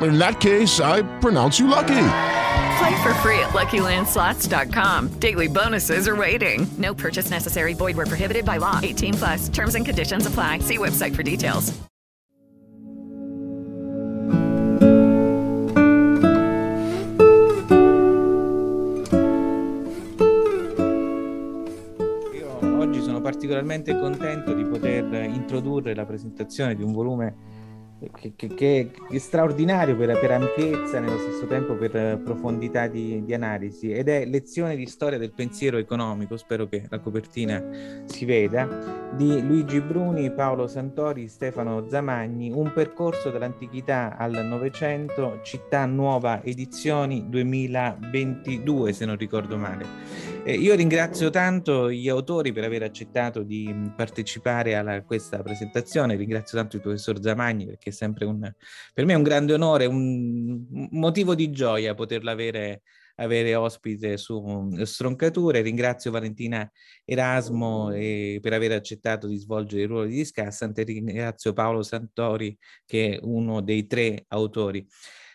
In that case, I pronounce you lucky. Play for free at LuckyLandSlots.com. Daily bonuses are waiting. No purchase necessary. Void where prohibited by law. 18 plus. Terms and conditions apply. See website for details. Io oggi sono particolarmente contento di poter introdurre la presentazione di un volume che, che- che è straordinario per, per ampiezza nello stesso tempo per eh, profondità di, di analisi ed è Lezione di storia del pensiero economico, spero che la copertina si veda, di Luigi Bruni, Paolo Santori, Stefano Zamagni, un percorso dall'antichità al Novecento, Città Nuova Edizioni 2022 se non ricordo male. Eh, io ringrazio tanto gli autori per aver accettato di mh, partecipare a questa presentazione, ringrazio tanto il professor Zamagni perché è sempre un, per me è un grande onore, un, motivo di gioia poterla avere, avere ospite su mh, Stroncature. Ringrazio Valentina Erasmo eh, per aver accettato di svolgere il ruolo di discassante, ringrazio Paolo Santori che è uno dei tre autori.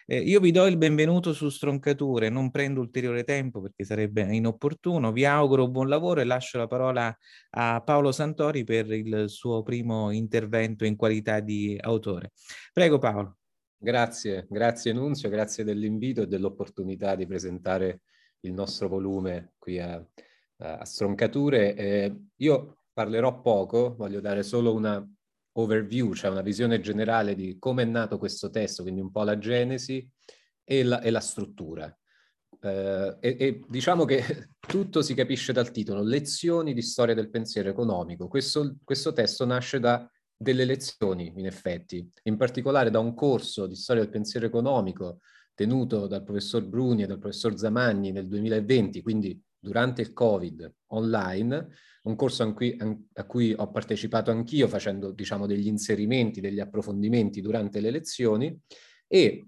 Eh, io vi do il benvenuto su Stroncature, non prendo ulteriore tempo perché sarebbe inopportuno. Vi auguro buon lavoro e lascio la parola a Paolo Santori per il suo primo intervento in qualità di autore. Prego Paolo. Grazie, grazie Nunzio, grazie dell'invito e dell'opportunità di presentare il nostro volume qui a, a Stroncature. Eh, io parlerò poco, voglio dare solo una overview, cioè una visione generale di come è nato questo testo, quindi un po' la genesi e la, e la struttura. Eh, e, e diciamo che tutto si capisce dal titolo, Lezioni di storia del pensiero economico. Questo, questo testo nasce da delle lezioni, in effetti, in particolare da un corso di storia del pensiero economico tenuto dal professor Bruni e dal professor Zamagni nel 2020, quindi durante il Covid, online, un corso a cui, a cui ho partecipato anch'io facendo, diciamo, degli inserimenti, degli approfondimenti durante le lezioni e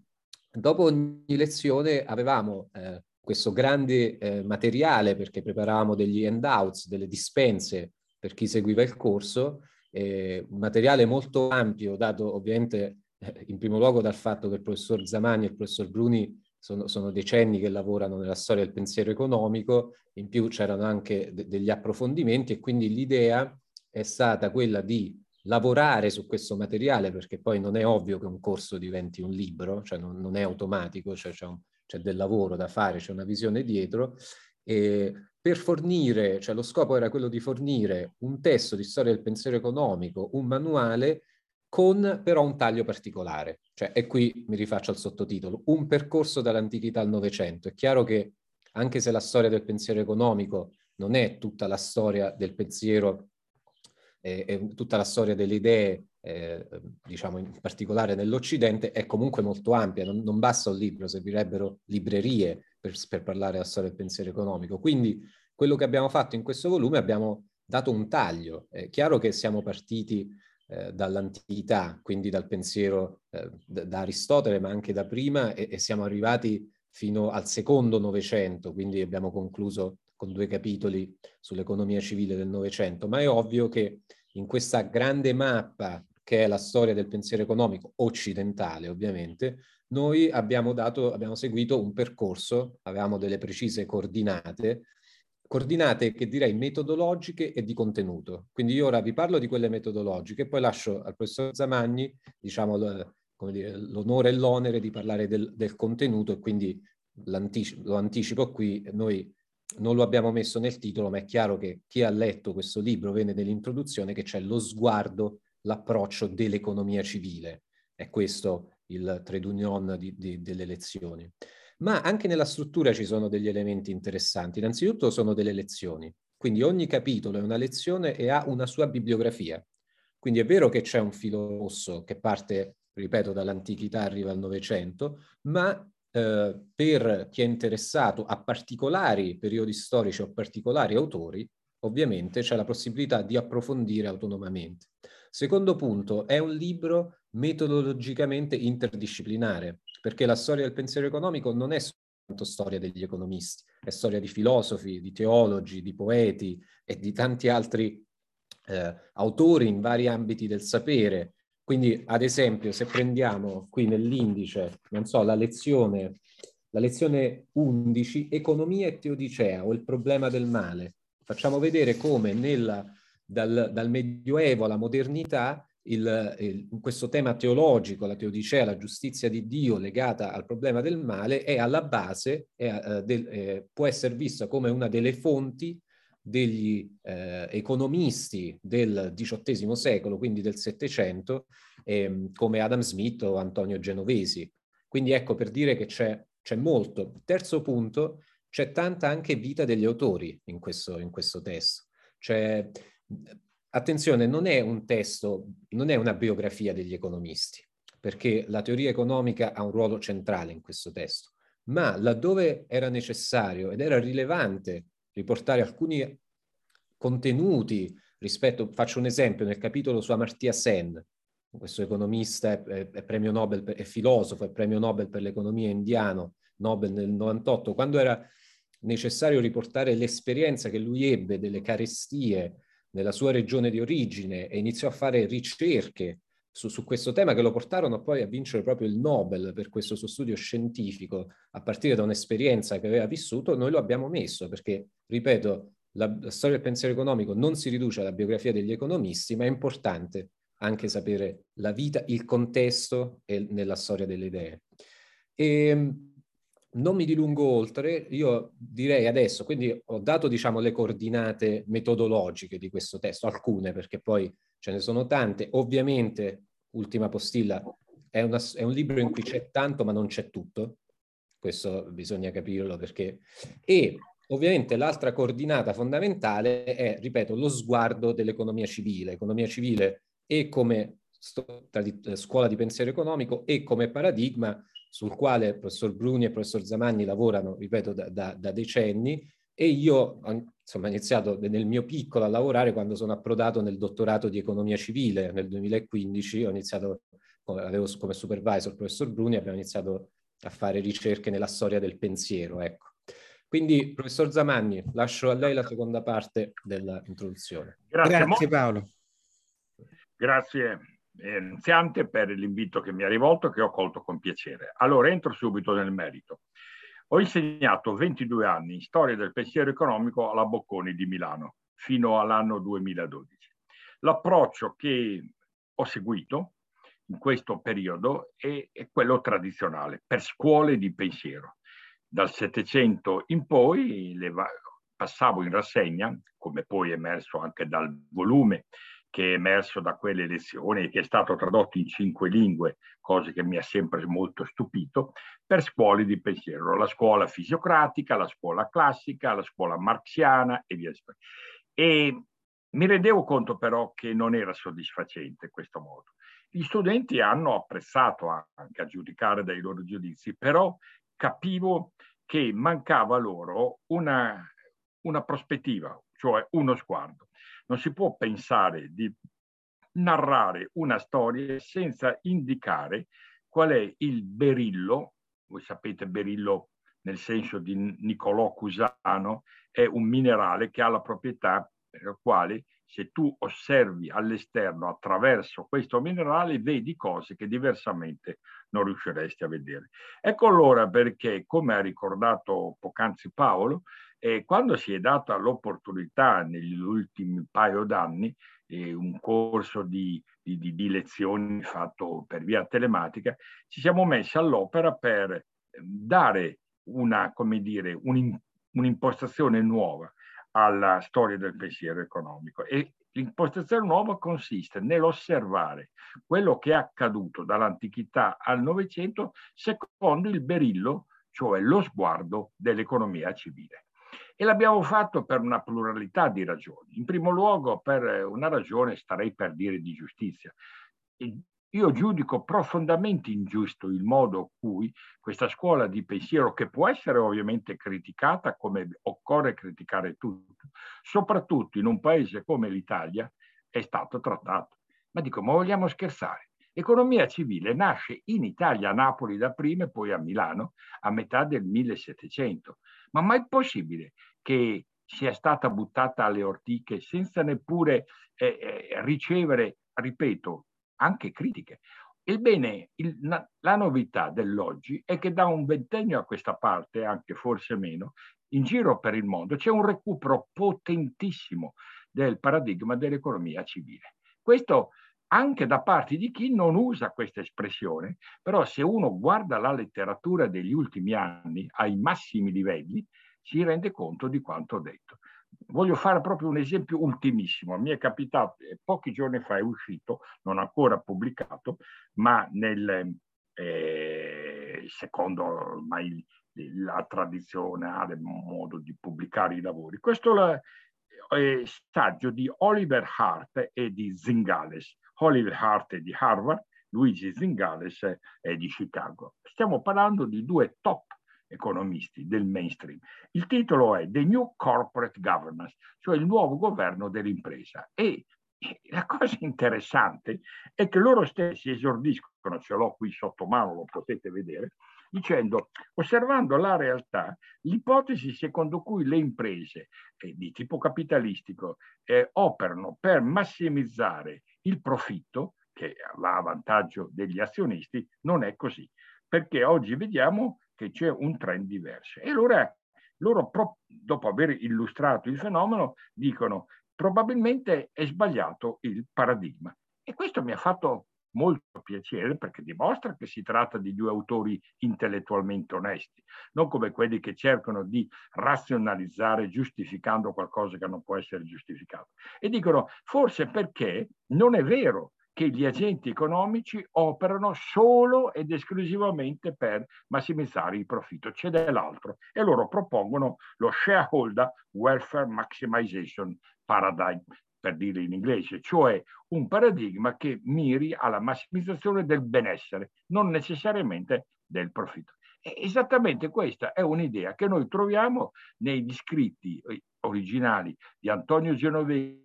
dopo ogni lezione avevamo eh, questo grande eh, materiale perché preparavamo degli handouts, delle dispense per chi seguiva il corso, eh, un materiale molto ampio dato ovviamente eh, in primo luogo dal fatto che il professor Zamani e il professor Bruni sono, sono, decenni che lavorano nella storia del pensiero economico, in più c'erano anche de- degli approfondimenti e quindi l'idea è stata quella di lavorare su questo materiale perché poi non è ovvio che un corso diventi un libro, cioè non, non è automatico, cioè c'è, un, c'è, del lavoro da fare, c'è una visione dietro. E per fornire, cioè lo scopo era quello di fornire un testo di storia del pensiero economico, un manuale con però un taglio particolare. Cioè, e qui mi rifaccio al sottotitolo, un percorso dall'antichità al Novecento. È chiaro che anche se la storia del pensiero economico non è tutta la storia del pensiero, eh, è tutta la storia delle idee, eh, diciamo in particolare nell'Occidente, è comunque molto ampia, non, non basta un libro, servirebbero librerie per, per parlare della storia del pensiero economico. Quindi quello che abbiamo fatto in questo volume abbiamo dato un taglio. È chiaro che siamo partiti eh, dall'antichità, quindi dal pensiero eh, da Aristotele, ma anche da prima, e, e, siamo arrivati fino al secondo Novecento, quindi abbiamo concluso con due capitoli sull'economia civile del Novecento, ma è ovvio che in questa grande mappa che è la storia del pensiero economico occidentale, ovviamente, noi abbiamo, dato, abbiamo seguito un percorso, avevamo delle precise coordinate, coordinate che direi metodologiche e di contenuto. Quindi io ora vi parlo di quelle metodologiche, poi lascio al professor Zamagni, diciamo, l'onore e l'onere di parlare del, del contenuto e quindi lo anticipo qui, noi non lo abbiamo messo nel titolo, ma è chiaro che chi ha letto questo libro vede nell'introduzione che c'è lo sguardo, l'approccio dell'economia civile. È questo il trade union di, di, delle elezioni. Ma anche nella struttura ci sono degli elementi interessanti. Innanzitutto sono delle lezioni, quindi ogni capitolo è una lezione e ha una sua bibliografia. Quindi è vero che c'è un filo rosso che parte, ripeto, dall'antichità arriva al Novecento, ma eh, per chi è interessato a particolari periodi storici o particolari autori, ovviamente c'è la possibilità di approfondire autonomamente. Secondo punto, è un libro metodologicamente interdisciplinare, perché la storia del pensiero economico non è soltanto storia degli economisti, è storia di filosofi, di teologi, di poeti e di tanti altri eh, autori in vari ambiti del sapere, quindi, ad esempio, se prendiamo qui nell'indice, non so, la lezione, la lezione 11, economia e teodicea o il problema del male, facciamo vedere come nella, dal, dal Medioevo alla modernità il, il, questo tema teologico, la teodicea, la giustizia di Dio legata al problema del male è alla base, è, eh, del, eh, può essere vista come una delle fonti degli eh, economisti del XVIII secolo, quindi del Settecento, ehm, come Adam Smith o Antonio Genovesi. Quindi ecco per dire che c'è, c'è molto. Terzo punto, c'è tanta anche vita degli autori in questo, in questo testo. C'è, attenzione, non è un testo, non è una biografia degli economisti, perché la teoria economica ha un ruolo centrale in questo testo, ma laddove era necessario ed era rilevante riportare alcuni contenuti rispetto, faccio un esempio, nel capitolo su Amartya Sen, questo economista è, è premio Nobel, è filosofo, è premio Nobel per l'economia indiano, Nobel nel 98, quando era necessario riportare l'esperienza che lui ebbe delle carestie nella sua regione di origine e iniziò a fare ricerche su, su, questo tema che lo portarono poi a vincere proprio il Nobel per questo suo studio scientifico a partire da un'esperienza che aveva vissuto, noi lo abbiamo messo perché, ripeto, la, la storia del pensiero economico non si riduce alla biografia degli economisti, ma è importante anche sapere la vita, il contesto e nella storia delle idee. E, ehm, non mi dilungo oltre, io direi adesso, quindi ho dato diciamo le coordinate metodologiche di questo testo, alcune perché poi ce ne sono tante. Ovviamente, ultima postilla, è, una, è un libro in cui c'è tanto ma non c'è tutto, questo bisogna capirlo perché... E ovviamente l'altra coordinata fondamentale è, ripeto, lo sguardo dell'economia civile. Economia civile e come scuola di pensiero economico e come paradigma sul quale il professor Bruni e il professor Zamagni lavorano, ripeto, da, da, da decenni e io insomma, ho iniziato nel mio piccolo a lavorare quando sono approdato nel dottorato di economia civile nel 2015, ho iniziato, avevo come supervisor il professor Bruni, abbiamo iniziato a fare ricerche nella storia del pensiero, ecco. Quindi, professor Zamanni, lascio a lei la seconda parte dell'introduzione. Grazie, Grazie Paolo. Grazie Enziante per l'invito che mi ha rivolto, che ho colto con piacere. Allora, entro subito nel merito. Ho insegnato 22 anni in storia del pensiero economico alla Bocconi di Milano fino all'anno 2012. L'approccio che ho seguito in questo periodo è, è quello tradizionale, per scuole di pensiero. Dal Settecento in poi le, passavo in rassegna, come poi è emerso anche dal volume che è emerso da quelle lezioni e che è stato tradotto in cinque lingue, cosa che mi ha sempre molto stupito, per scuole di pensiero, la scuola fisiocratica, la scuola classica, la scuola marxiana e via E mi rendevo conto però che non era soddisfacente questo modo. Gli studenti hanno apprezzato anche a giudicare dai loro giudizi, però capivo che mancava loro una, una prospettiva, cioè uno sguardo. Non si può pensare di narrare una storia senza indicare qual è il berillo, voi sapete berillo nel senso di Niccolò Cusano, è un minerale che ha la proprietà per la quale se tu osservi all'esterno attraverso questo minerale, vedi cose che diversamente non riusciresti a vedere. Ecco allora perché, come ha ricordato poc'anzi Paolo, eh, quando si è data l'opportunità negli ultimi paio d'anni, eh, un corso di, di, di, lezioni fatto per via telematica, ci siamo messi all'opera per ehm, dare una, come dire, un, un'impostazione nuova alla storia del pensiero economico. E l'impostazione nuova consiste nell'osservare quello che è accaduto dall'antichità al Novecento secondo il berillo, cioè lo sguardo dell'economia civile. E l'abbiamo fatto per una pluralità di ragioni. In primo luogo per una ragione, starei per dire, di giustizia. Io giudico profondamente ingiusto il modo in cui questa scuola di pensiero, che può essere ovviamente criticata come occorre criticare tutto, soprattutto in un paese come l'Italia, è stato trattato. Ma dico, ma vogliamo scherzare? Economia civile nasce in Italia, a Napoli da prima e poi a Milano a metà del 1700. Ma mai possibile che sia stata buttata alle ortiche senza neppure eh, eh, ricevere, ripeto, anche critiche. Ebbene, il, la novità dell'oggi è che da un ventennio a questa parte, anche forse meno, in giro per il mondo c'è un recupero potentissimo del paradigma dell'economia civile. Questo anche da parte di chi non usa questa espressione, però se uno guarda la letteratura degli ultimi anni ai massimi livelli, si rende conto di quanto ho detto. Voglio fare proprio un esempio ultimissimo. Mi è capitato, eh, pochi giorni fa è uscito, non ancora pubblicato, ma nel, eh, secondo ormai la tradizionale modo di pubblicare i lavori. Questo è il saggio di Oliver Hart e di Zingales. Oliver Hart di Harvard, Luigi Zingales è di Chicago. Stiamo parlando di due top economisti del mainstream. Il titolo è The New Corporate Governance, cioè il nuovo governo dell'impresa. E la cosa interessante è che loro stessi esordiscono, ce l'ho qui sotto mano, lo potete vedere, dicendo, osservando la realtà, l'ipotesi secondo cui le imprese eh, di tipo capitalistico eh, operano per massimizzare il profitto, che va a vantaggio degli azionisti, non è così. Perché oggi vediamo che c'è un trend diverso. E allora loro, dopo aver illustrato il fenomeno, dicono probabilmente è sbagliato il paradigma. E questo mi ha fatto molto piacere perché dimostra che si tratta di due autori intellettualmente onesti, non come quelli che cercano di razionalizzare giustificando qualcosa che non può essere giustificato. E dicono forse perché non è vero che gli agenti economici operano solo ed esclusivamente per massimizzare il profitto. C'è dell'altro e loro propongono lo shareholder welfare maximization paradigm, per dire in inglese, cioè un paradigma che miri alla massimizzazione del benessere, non necessariamente del profitto. Esattamente questa è un'idea che noi troviamo negli scritti eh, originali di Antonio Genovese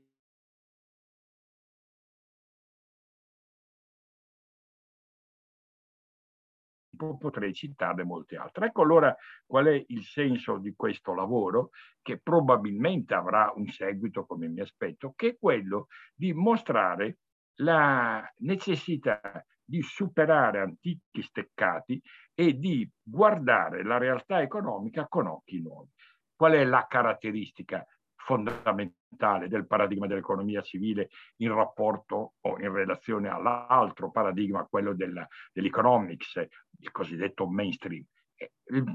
potrei citarne molte altre. Ecco allora qual è il senso di questo lavoro, che probabilmente avrà un seguito, come mi aspetto, che è quello di mostrare la necessità di superare antichi steccati e di guardare la realtà economica con occhi nuovi. Qual è la caratteristica fondamentale del paradigma dell'economia civile in rapporto o in relazione all'altro paradigma, quello della, dell'economics, il cosiddetto mainstream.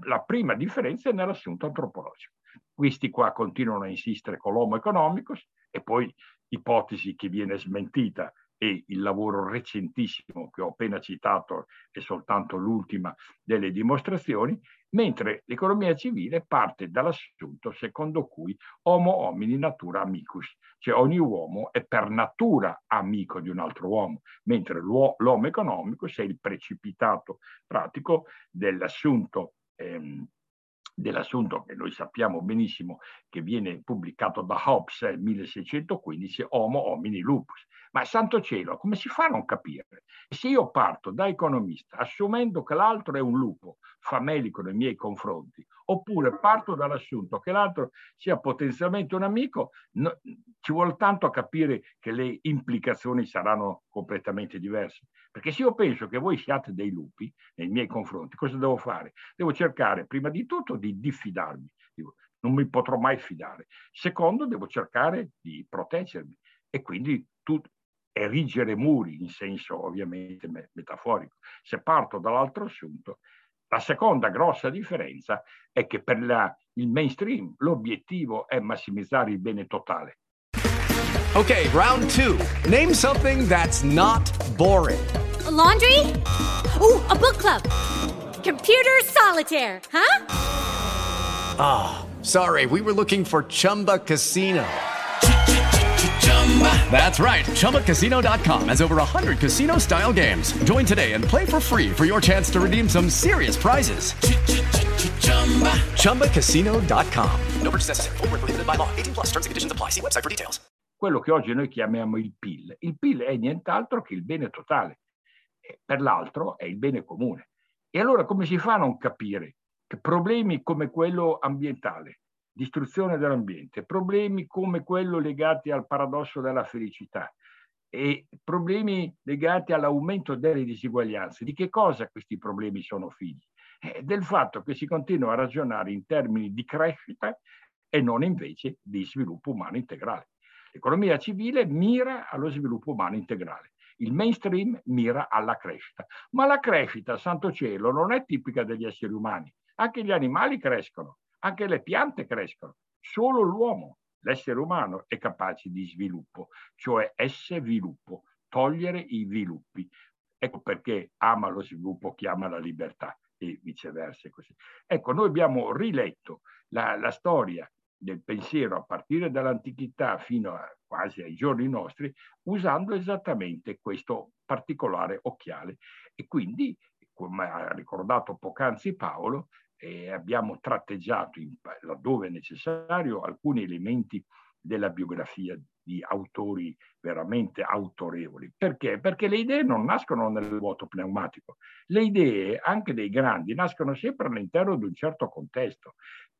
La prima differenza è nell'assunto antropologico. Questi qua continuano a insistere con l'homo economicus e poi ipotesi che viene smentita e il lavoro recentissimo che ho appena citato è soltanto l'ultima delle dimostrazioni, mentre l'economia civile parte dall'assunto secondo cui homo homini natura amicus, cioè ogni uomo è per natura amico di un altro uomo, mentre l'uomo economico è il precipitato pratico dell'assunto ehm, dell'assunto che noi sappiamo benissimo che viene pubblicato da Hobbes nel 1615, Homo homini lupus. Ma santo cielo, come si fa a non capire? Se io parto da economista assumendo che l'altro è un lupo famelico nei miei confronti, oppure parto dall'assunto che l'altro sia potenzialmente un amico, no, ci vuole tanto a capire che le implicazioni saranno completamente diverse. Perché se io penso che voi siate dei lupi nei miei confronti, cosa devo fare? Devo cercare prima di tutto di diffidarmi. Non mi potrò mai fidare. Secondo, devo cercare di proteggermi e quindi tu, erigere muri in senso ovviamente metaforico. Se parto dall'altro assunto, la seconda grossa differenza è che per la, il mainstream l'obiettivo è massimizzare il bene totale. Ok, round two. Name something that's not boring. A laundry? Oh, a book club. Computer solitaire, huh? Ah, oh, sorry, we were looking for Chumba Casino. That's right. ChumbaCasino.com has over 100 casino style games. Join today and play for free for your chance to redeem some serious prizes. ChumbaCasino.com. No purchase necessary. Full prohibited by law. 18 plus terms and conditions apply. See website for details. Quello che oggi noi chiamiamo il PIL. Il PIL è nient'altro che il bene totale. Per l'altro è il bene comune. E allora come si fa a non capire che problemi come quello ambientale, distruzione dell'ambiente, problemi come quello legati al paradosso della felicità e problemi legati all'aumento delle disuguaglianze. Di che cosa questi problemi sono figli? Eh, del fatto che si continua a ragionare in termini di crescita e non invece di sviluppo umano integrale. L'economia civile mira allo sviluppo umano integrale. Il mainstream mira alla crescita. Ma la crescita, santo cielo, non è tipica degli esseri umani. Anche gli animali crescono anche le piante crescono, solo l'uomo, l'essere umano, è capace di sviluppo, cioè essere sviluppo, togliere i sviluppi. Ecco perché ama lo sviluppo chi ama la libertà e viceversa. Così. Ecco, noi abbiamo riletto la, la storia del pensiero a partire dall'antichità fino a quasi ai giorni nostri, usando esattamente questo particolare occhiale. E quindi, come ha ricordato poc'anzi Paolo, e abbiamo tratteggiato, in, laddove necessario, alcuni elementi della biografia di autori veramente autorevoli. Perché? Perché le idee non nascono nel vuoto pneumatico. Le idee, anche dei grandi, nascono sempre all'interno di un certo contesto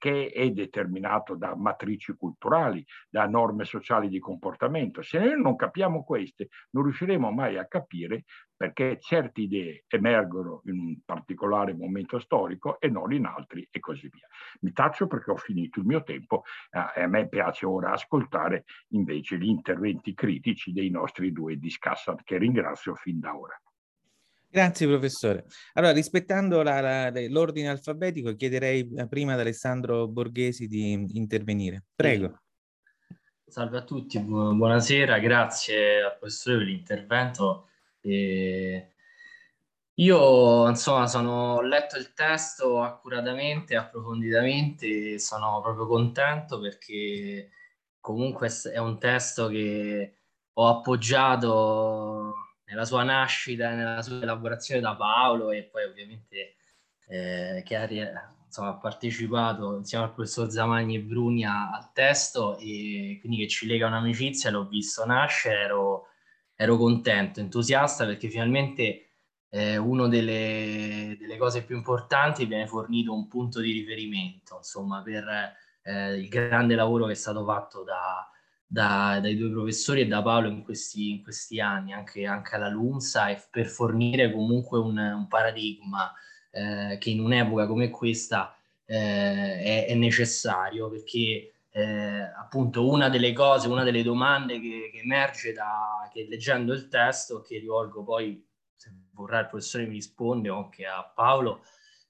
che è determinato da matrici culturali, da norme sociali di comportamento. Se noi non capiamo queste, non riusciremo mai a capire perché certe idee emergono in un particolare momento storico e non in altri e così via. Mi taccio perché ho finito il mio tempo eh, e a me piace ora ascoltare invece gli interventi critici dei nostri due discussant che ringrazio fin da ora. Grazie professore. Allora, rispettando la, la, l'ordine alfabetico, chiederei eh, prima ad Alessandro Borghesi di intervenire. Prego. Salve a tutti, bu- buonasera, grazie al professore per l'intervento. E io, insomma, sono, ho letto il testo accuratamente, approfonditamente, sono proprio contento perché comunque è un testo che ho appoggiato nella sua nascita, nella sua elaborazione da Paolo e poi ovviamente eh, che ha, insomma, partecipato insieme al professor Zamagni e Bruni al testo e quindi che ci lega un'amicizia, l'ho visto nascere, ero, ero contento, entusiasta perché finalmente eh, una delle, delle, cose più importanti viene fornito un punto di riferimento, insomma, per eh, il grande lavoro che è stato fatto da, da, dai due professori e da Paolo in questi, in questi anni, anche, anche, alla LUMSA, e per fornire comunque un, un paradigma eh, che in un'epoca come questa eh, è, è, necessario, perché eh, appunto una delle cose, una delle domande che, che emerge da, che leggendo il testo, che rivolgo poi, se vorrà il professore mi risponde, o anche a Paolo,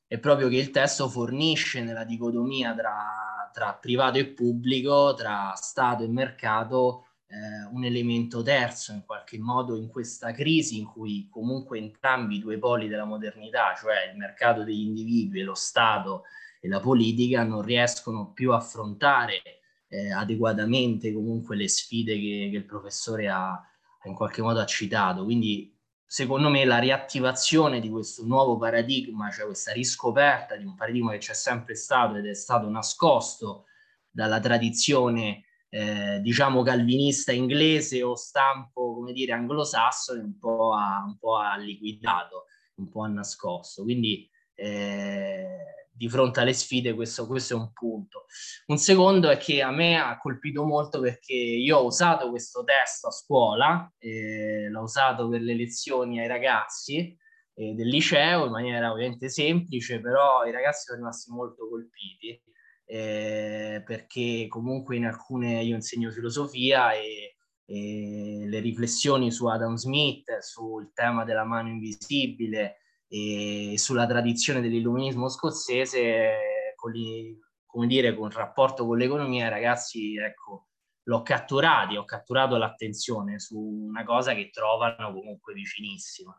è proprio che il testo fornisce nella dicotomia tra, tra privato e pubblico, tra Stato e mercato, eh, un elemento terzo in qualche modo in questa crisi in cui comunque entrambi i due poli della modernità, cioè il mercato degli individui e lo Stato e la politica, non riescono più a affrontare eh, adeguatamente comunque le sfide che, che il professore ha, in qualche modo ha citato. Quindi secondo me la riattivazione di questo nuovo paradigma, cioè questa riscoperta di un paradigma che c'è sempre stato ed è stato nascosto dalla tradizione eh, diciamo calvinista inglese o stampo come dire anglosassone un po' ha, liquidato, un po' ha nascosto. Quindi eh, di fronte alle sfide, questo, questo, è un punto. Un secondo è che a me ha colpito molto perché io ho usato questo testo a scuola, eh, l'ho usato per le lezioni ai ragazzi eh, del liceo in maniera ovviamente semplice, però i ragazzi sono rimasti molto colpiti eh, perché comunque in alcune io insegno filosofia e le riflessioni su Adam Smith, sul tema della mano invisibile, e sulla tradizione dell'illuminismo scozzese, con li, come dire, con il rapporto con l'economia, ragazzi, ecco, l'ho catturato, ho catturato l'attenzione su una cosa che trovano comunque vicinissima.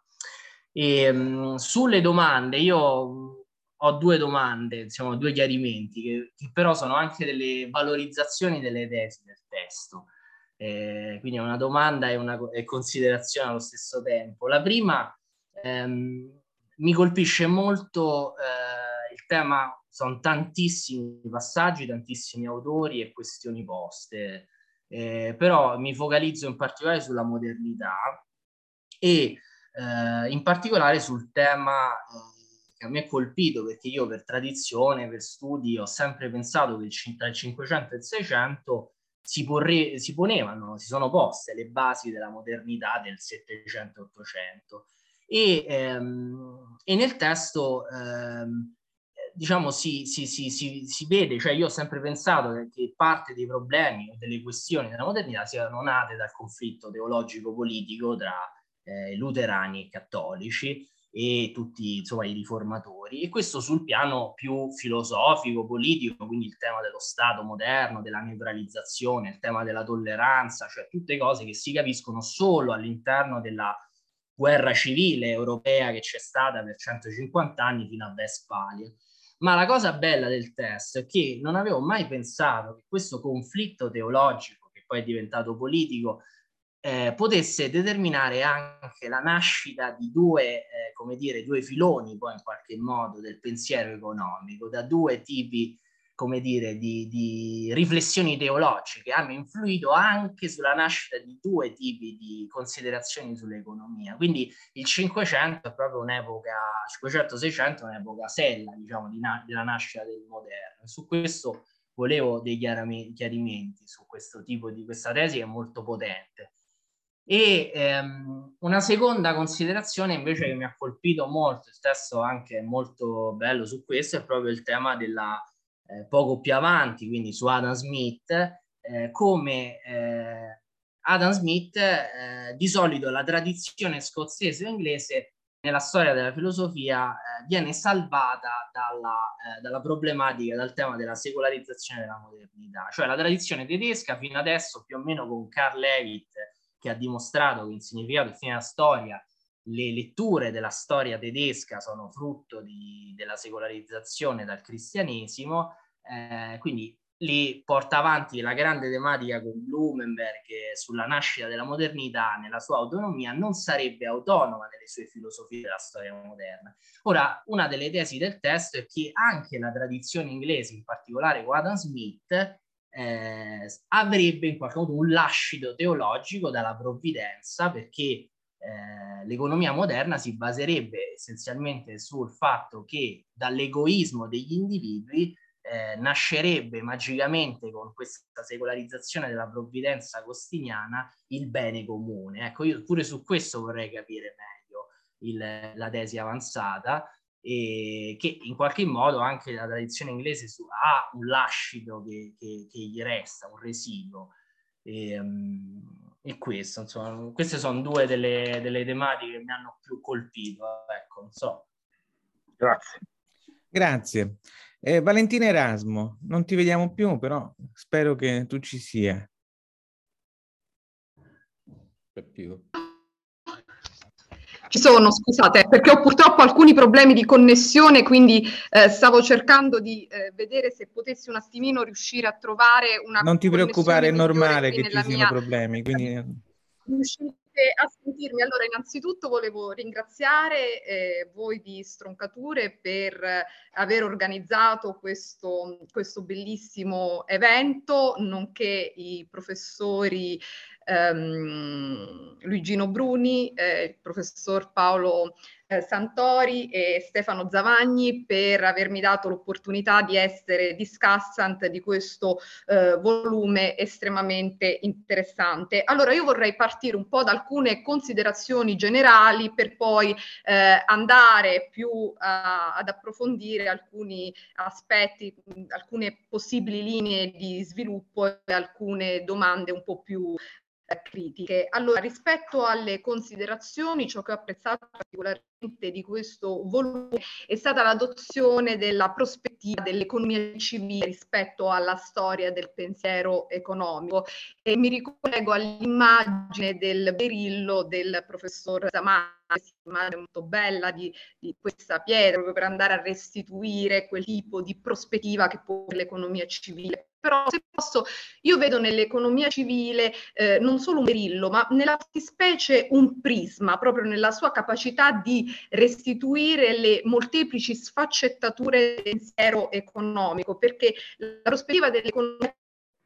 E, mh, sulle domande, io ho due domande, diciamo, due chiarimenti, che, che, però sono anche delle valorizzazioni delle tesi del testo. Eh, quindi è una domanda e una e considerazione allo stesso tempo. La prima, ehm, mi colpisce molto eh, il tema, sono tantissimi passaggi, tantissimi autori e questioni poste, eh, però mi focalizzo in particolare sulla modernità e eh, in particolare sul tema eh, che a me ha colpito perché io per tradizione, per studi ho sempre pensato che tra il 500 e il 600 si, porre, si ponevano, si sono poste le basi della modernità del 700-800 e, ehm, e nel testo ehm, diciamo si, si, si, si, vede, cioè io ho sempre pensato che, che parte dei problemi o delle questioni della modernità siano nate dal conflitto teologico-politico tra eh, luterani e cattolici e tutti insomma, i riformatori e questo sul piano più filosofico, politico, quindi il tema dello Stato moderno, della neutralizzazione, il tema della tolleranza, cioè tutte cose che si capiscono solo all'interno della guerra civile europea che c'è stata per 150 anni fino a Westfalia. Ma la cosa bella del testo è che non avevo mai pensato che questo conflitto teologico, che poi è diventato politico, eh, potesse determinare anche la nascita di due, eh, come dire, due filoni poi in qualche modo del pensiero economico, da due tipi come dire, di, di, riflessioni teologiche hanno influito anche sulla nascita di due tipi di considerazioni sull'economia. Quindi il 500 è proprio un'epoca, 500-600 è un'epoca sella, diciamo, di na- della nascita del moderno. Su questo volevo dei chiarimenti su questo tipo di questa tesi che è molto potente. E ehm, una seconda considerazione invece che mi ha colpito molto, il testo anche molto bello su questo, è proprio il tema della eh, poco più avanti, quindi su Adam Smith, eh, come eh, Adam Smith eh, di solito la tradizione scozzese o inglese nella storia della filosofia eh, viene salvata dalla, dalla, problematica, dal tema della secolarizzazione della modernità. Cioè la tradizione tedesca fino adesso, più o meno con Carl Levitt, che ha dimostrato che in significato e fine della storia le letture della storia tedesca sono frutto di, della secolarizzazione dal cristianesimo, eh, quindi li porta avanti la grande tematica con Blumenberg sulla nascita della modernità nella sua autonomia, non sarebbe autonoma nelle sue filosofie della storia moderna. Ora, una delle tesi del testo è che anche la tradizione inglese, in particolare con Adam Smith, eh, avrebbe in qualche modo un lascito teologico dalla provvidenza perché eh, l'economia moderna si baserebbe essenzialmente sul fatto che dall'egoismo degli individui eh, nascerebbe magicamente con questa secolarizzazione della provvidenza costiniana il bene comune. Ecco, io pure su questo vorrei capire meglio il, la tesi avanzata e che in qualche modo anche la tradizione inglese su, ha un lascito che, che, che, gli resta, un residuo. E, um, e questo, insomma, queste sono due delle, delle, tematiche che mi hanno più colpito. Ecco, non so. Grazie. Grazie. Eh, Valentina Erasmo, non ti vediamo più, però spero che tu ci sia. Per più. Ci sono, scusate, perché ho purtroppo alcuni problemi di connessione, quindi eh, stavo cercando di eh, vedere se potessi un attimino riuscire a trovare una Non ti preoccupare, è normale che ci siano mia... problemi, quindi... state a sentirmi. Allora, innanzitutto volevo ringraziare eh, voi di Stroncature per aver organizzato questo, questo bellissimo evento, nonché i professori ehm, Luigino Bruni, eh, il professor Paolo eh, Santori e Stefano Zavagni per avermi dato l'opportunità di essere discussant di questo eh, volume estremamente interessante. Allora io vorrei partire un po' da alcune considerazioni generali per poi eh, andare più a, ad approfondire alcuni aspetti, alcune possibili linee di sviluppo e alcune domande un po' più critiche. Allora, rispetto alle considerazioni, ciò che ho apprezzato particolarmente di questo volume è stata l'adozione della prospettiva dell'economia civile rispetto alla storia del pensiero economico e mi ricollego all'immagine del berillo del professor Zamani immagine molto bella di, di, questa pietra proprio per andare a restituire quel tipo di prospettiva che può l'economia civile però se posso, io vedo nell'economia civile eh, non solo un berillo, ma nella fattispecie un prisma, proprio nella sua capacità di restituire le molteplici sfaccettature del pensiero economico, perché la prospettiva dell'economia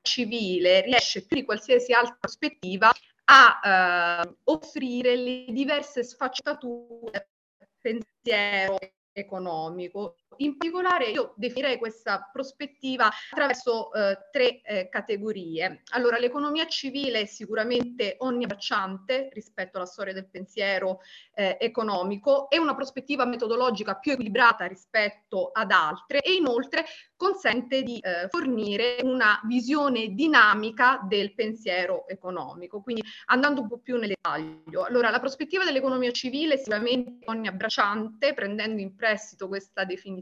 civile riesce più di qualsiasi altra prospettiva a eh, offrire le diverse sfaccettature del pensiero economico. In particolare io definirei questa prospettiva attraverso eh, tre eh, categorie. Allora, l'economia civile è sicuramente onniabbracciante rispetto alla storia del pensiero eh, economico, è una prospettiva metodologica più equilibrata rispetto ad altre e inoltre consente di eh, fornire una visione dinamica del pensiero economico. Quindi andando un po' più nel dettaglio. Allora, la prospettiva dell'economia civile è sicuramente onniabbracciante, prendendo in prestito questa definizione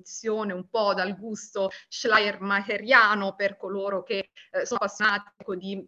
un po' dal gusto schleiermacheriano per coloro che eh, sono appassionati ecco, di,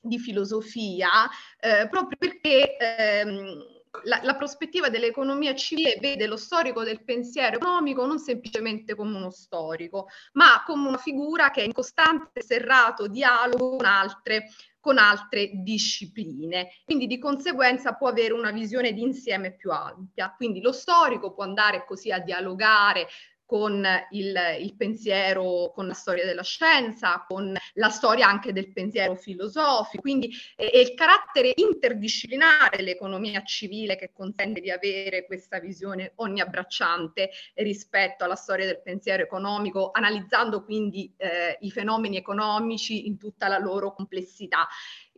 di filosofia, eh, proprio perché ehm, la, la, prospettiva dell'economia civile vede lo storico del pensiero economico non semplicemente come uno storico, ma come una figura che è in costante serrato dialogo con altre, con altre discipline. Quindi di conseguenza può avere una visione d'insieme più ampia. Quindi lo storico può andare così a dialogare con il, il, pensiero, con la storia della scienza, con la storia anche del pensiero filosofico. Quindi è, il carattere interdisciplinare dell'economia civile che consente di avere questa visione ogniabbracciante rispetto alla storia del pensiero economico, analizzando quindi eh, i fenomeni economici in tutta la loro complessità.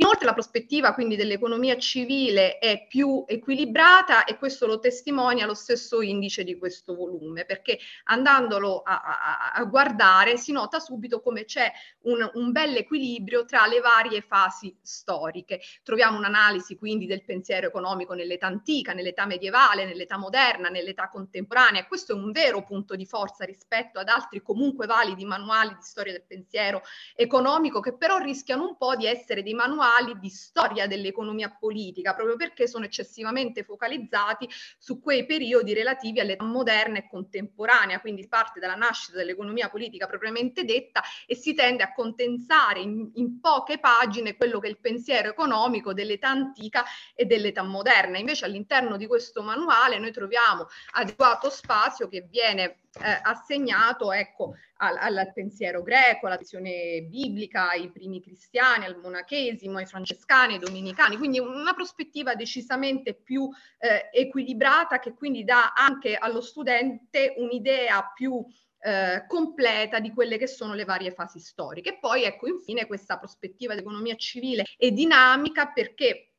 Inoltre la prospettiva quindi dell'economia civile è più equilibrata e questo lo testimonia lo stesso indice di questo volume, perché andandolo a, a, a guardare si nota subito come c'è un, un bel equilibrio tra le varie fasi storiche. Troviamo un'analisi quindi del pensiero economico nell'età antica, nell'età medievale, nell'età moderna, nell'età contemporanea. Questo è un vero punto di forza rispetto ad altri comunque validi manuali di storia del pensiero economico che però rischiano un po' di essere dei manuali manuali di storia dell'economia politica, proprio perché sono eccessivamente focalizzati su quei periodi relativi all'età moderna e contemporanea, quindi parte dalla nascita dell'economia politica propriamente detta e si tende a condensare in, in poche pagine quello che è il pensiero economico dell'età antica e dell'età moderna. Invece all'interno di questo manuale noi troviamo adeguato spazio che viene eh, assegnato ecco, al, al, pensiero greco, alla visione biblica, ai primi cristiani, al monachesimo, ai francescani, ai dominicani, quindi una prospettiva decisamente più eh, equilibrata che quindi dà anche allo studente un'idea più eh, completa di quelle che sono le varie fasi storiche. E poi ecco infine questa prospettiva di economia civile è dinamica perché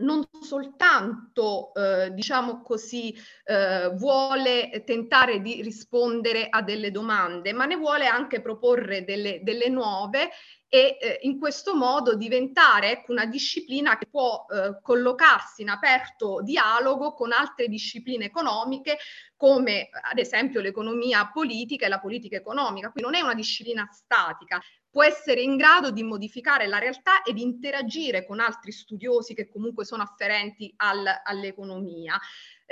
non soltanto, eh, diciamo così, eh, vuole tentare di rispondere a delle domande, ma ne vuole anche proporre delle, delle nuove e eh, in questo modo diventare ecco, una disciplina che può eh, collocarsi in aperto dialogo con altre discipline economiche come ad esempio l'economia politica e la politica economica. Quindi non è una disciplina statica, può essere in grado di modificare la realtà e di interagire con altri studiosi che comunque sono afferenti al, all'economia.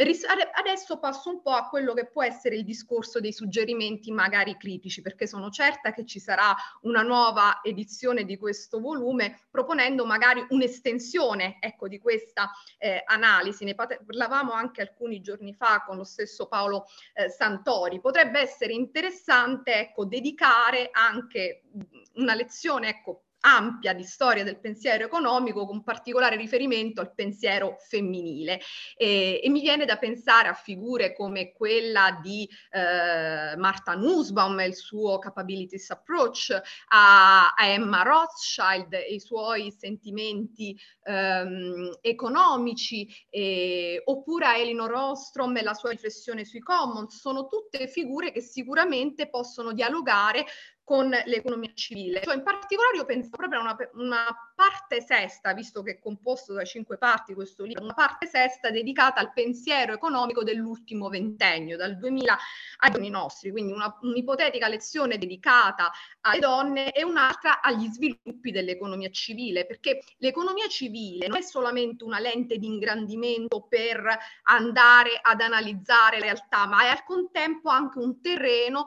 Adesso passo un po' a quello che può essere il discorso dei suggerimenti magari critici, perché sono certa che ci sarà una nuova edizione di questo volume proponendo magari un'estensione ecco, di questa eh, analisi. Ne parlavamo anche alcuni giorni fa con lo stesso Paolo eh, Santori. Potrebbe essere interessante ecco, dedicare anche una lezione ecco, ampia di storia del pensiero economico con particolare riferimento al pensiero femminile. E, e mi viene da pensare a figure come quella di eh, Martha Nussbaum e il suo capabilities approach, a, a Emma Rothschild e i suoi sentimenti ehm, economici e, oppure a Elinor Ostrom e la sua riflessione sui commons, sono tutte figure che sicuramente possono dialogare con l'economia civile. Cioè, in particolare io penso proprio a una, una, parte sesta, visto che è composto da cinque parti questo libro, una parte sesta dedicata al pensiero economico dell'ultimo ventennio, dal 2000 ai giorni nostri, quindi una, un'ipotetica lezione dedicata alle donne e un'altra agli sviluppi dell'economia civile, perché l'economia civile non è solamente una lente di ingrandimento per andare ad analizzare realtà, ma è al contempo anche un terreno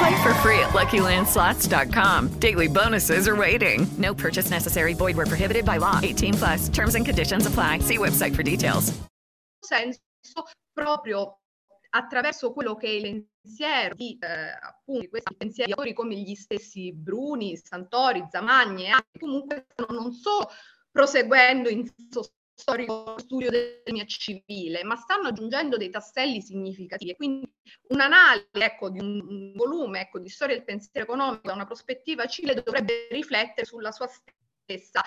Play for free at LuckyLandSlots.com. Daily bonuses are waiting. No purchase necessary. Void were prohibited by law. 18 plus. Terms and conditions apply. See website for details. senso proprio attraverso quello che è il pensiero di eh, appunto questi pensieri come gli stessi Bruni, Santori, Zamagni e altri comunque non solo proseguendo in sostanza storico studio dell'economia civile, ma stanno aggiungendo dei tasselli significativi. Quindi un'analisi ecco, di un volume ecco, di storia del pensiero economico da una prospettiva civile dovrebbe riflettere sulla sua stessa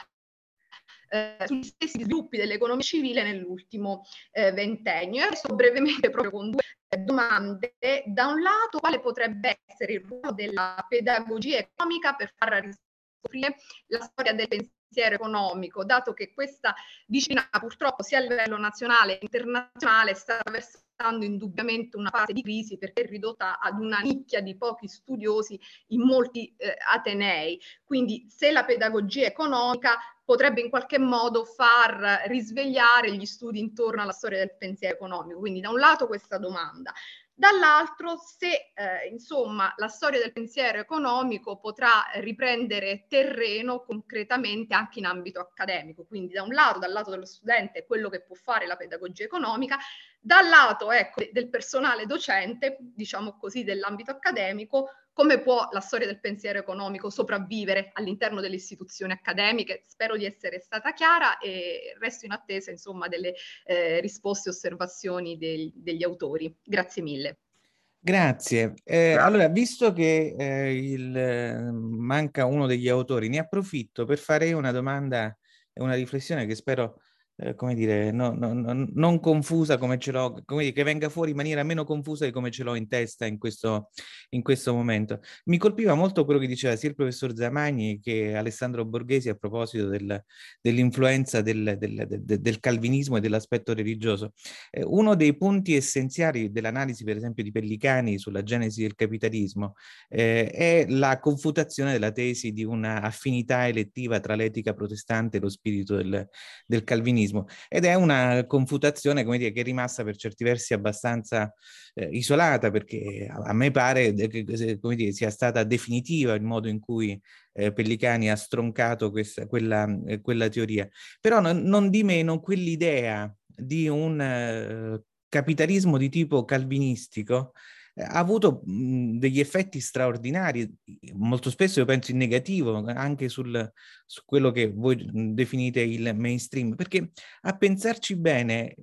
eh, sugli stessi sviluppi dell'economia civile nell'ultimo eh, ventennio. E adesso brevemente proprio con due domande. Da un lato, quale potrebbe essere il ruolo della pedagogia economica per far riscoprire la storia del pensiero pensiero economico, dato che questa disciplina purtroppo sia a livello nazionale che internazionale sta attraversando indubbiamente una fase di crisi perché è ridotta ad una nicchia di pochi studiosi in molti eh, atenei. Quindi se la pedagogia economica potrebbe in qualche modo far risvegliare gli studi intorno alla storia del pensiero economico. Quindi da un lato questa domanda. Dall'altro, se eh, insomma la storia del pensiero economico potrà riprendere terreno concretamente anche in ambito accademico, quindi da un lato, dal lato dello studente, quello che può fare la pedagogia economica, dal lato ecco, del personale docente, diciamo così, dell'ambito accademico, come può la storia del pensiero economico sopravvivere all'interno delle istituzioni accademiche? Spero di essere stata chiara e resto in attesa insomma delle eh, risposte e osservazioni dei, degli autori. Grazie mille. Grazie. Eh, allora, visto che eh, il, manca uno degli autori, ne approfitto per fare una domanda e una riflessione che spero eh, come dire, no, no, no, non confusa come ce l'ho, come dire, che venga fuori in maniera meno confusa di come ce l'ho in testa in questo, in questo momento. Mi colpiva molto quello che diceva sia il professor Zamagni che Alessandro Borghesi a proposito del, dell'influenza del, del, del, calvinismo e dell'aspetto religioso. Eh, uno dei punti essenziali dell'analisi, per esempio, di Pellicani sulla genesi del capitalismo eh, è la confutazione della tesi di una affinità elettiva tra l'etica protestante e lo spirito del calvinismo femminismo ed è una confutazione come dire, che è rimasta per certi versi abbastanza eh, isolata perché a, me pare che come dire, sia stata definitiva il modo in cui eh, Pellicani ha stroncato questa, quella, eh, quella teoria. Però non, non di meno quell'idea di un eh, capitalismo di tipo calvinistico ha avuto mh, degli effetti straordinari, molto spesso io penso in negativo, anche sul, su quello che voi definite il mainstream, perché a pensarci bene,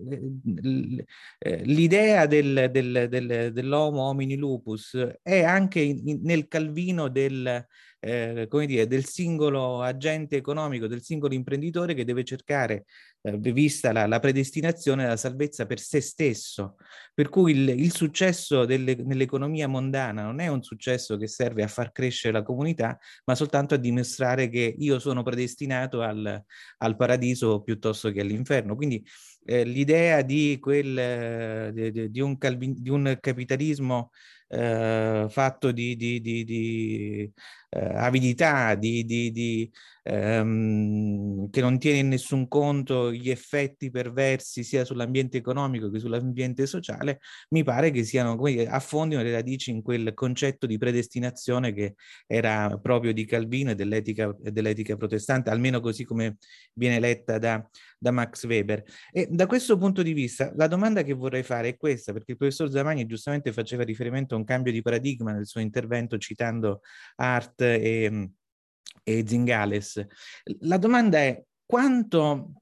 eh, l'idea del, del, del, dell'homo homini lupus è anche in, nel Calvino del eh, come dire, del singolo agente economico, del singolo imprenditore che deve cercare, eh, vista la, la, predestinazione, la salvezza per se stesso. Per cui il, il successo delle, nell'economia mondana non è un successo che serve a far crescere la comunità, ma soltanto a dimostrare che io sono predestinato al, al paradiso piuttosto che all'inferno. Quindi eh, l'idea di, quel, di, di, un calvin, di un capitalismo eh, fatto di, di, di, di eh, avidità, di, di, ehm, che non tiene in nessun conto gli effetti perversi sia sull'ambiente economico che sull'ambiente sociale, mi pare che siano, come affondino le radici in quel concetto di predestinazione che era proprio di Calvino e dell'etica, dell'etica protestante, almeno così come viene letta da, da Max Weber. E da questo punto di vista, la domanda che vorrei fare è questa, perché il professor Zamagni giustamente faceva riferimento a un cambio di paradigma nel suo intervento citando Art e, e Zingales. La domanda è quanto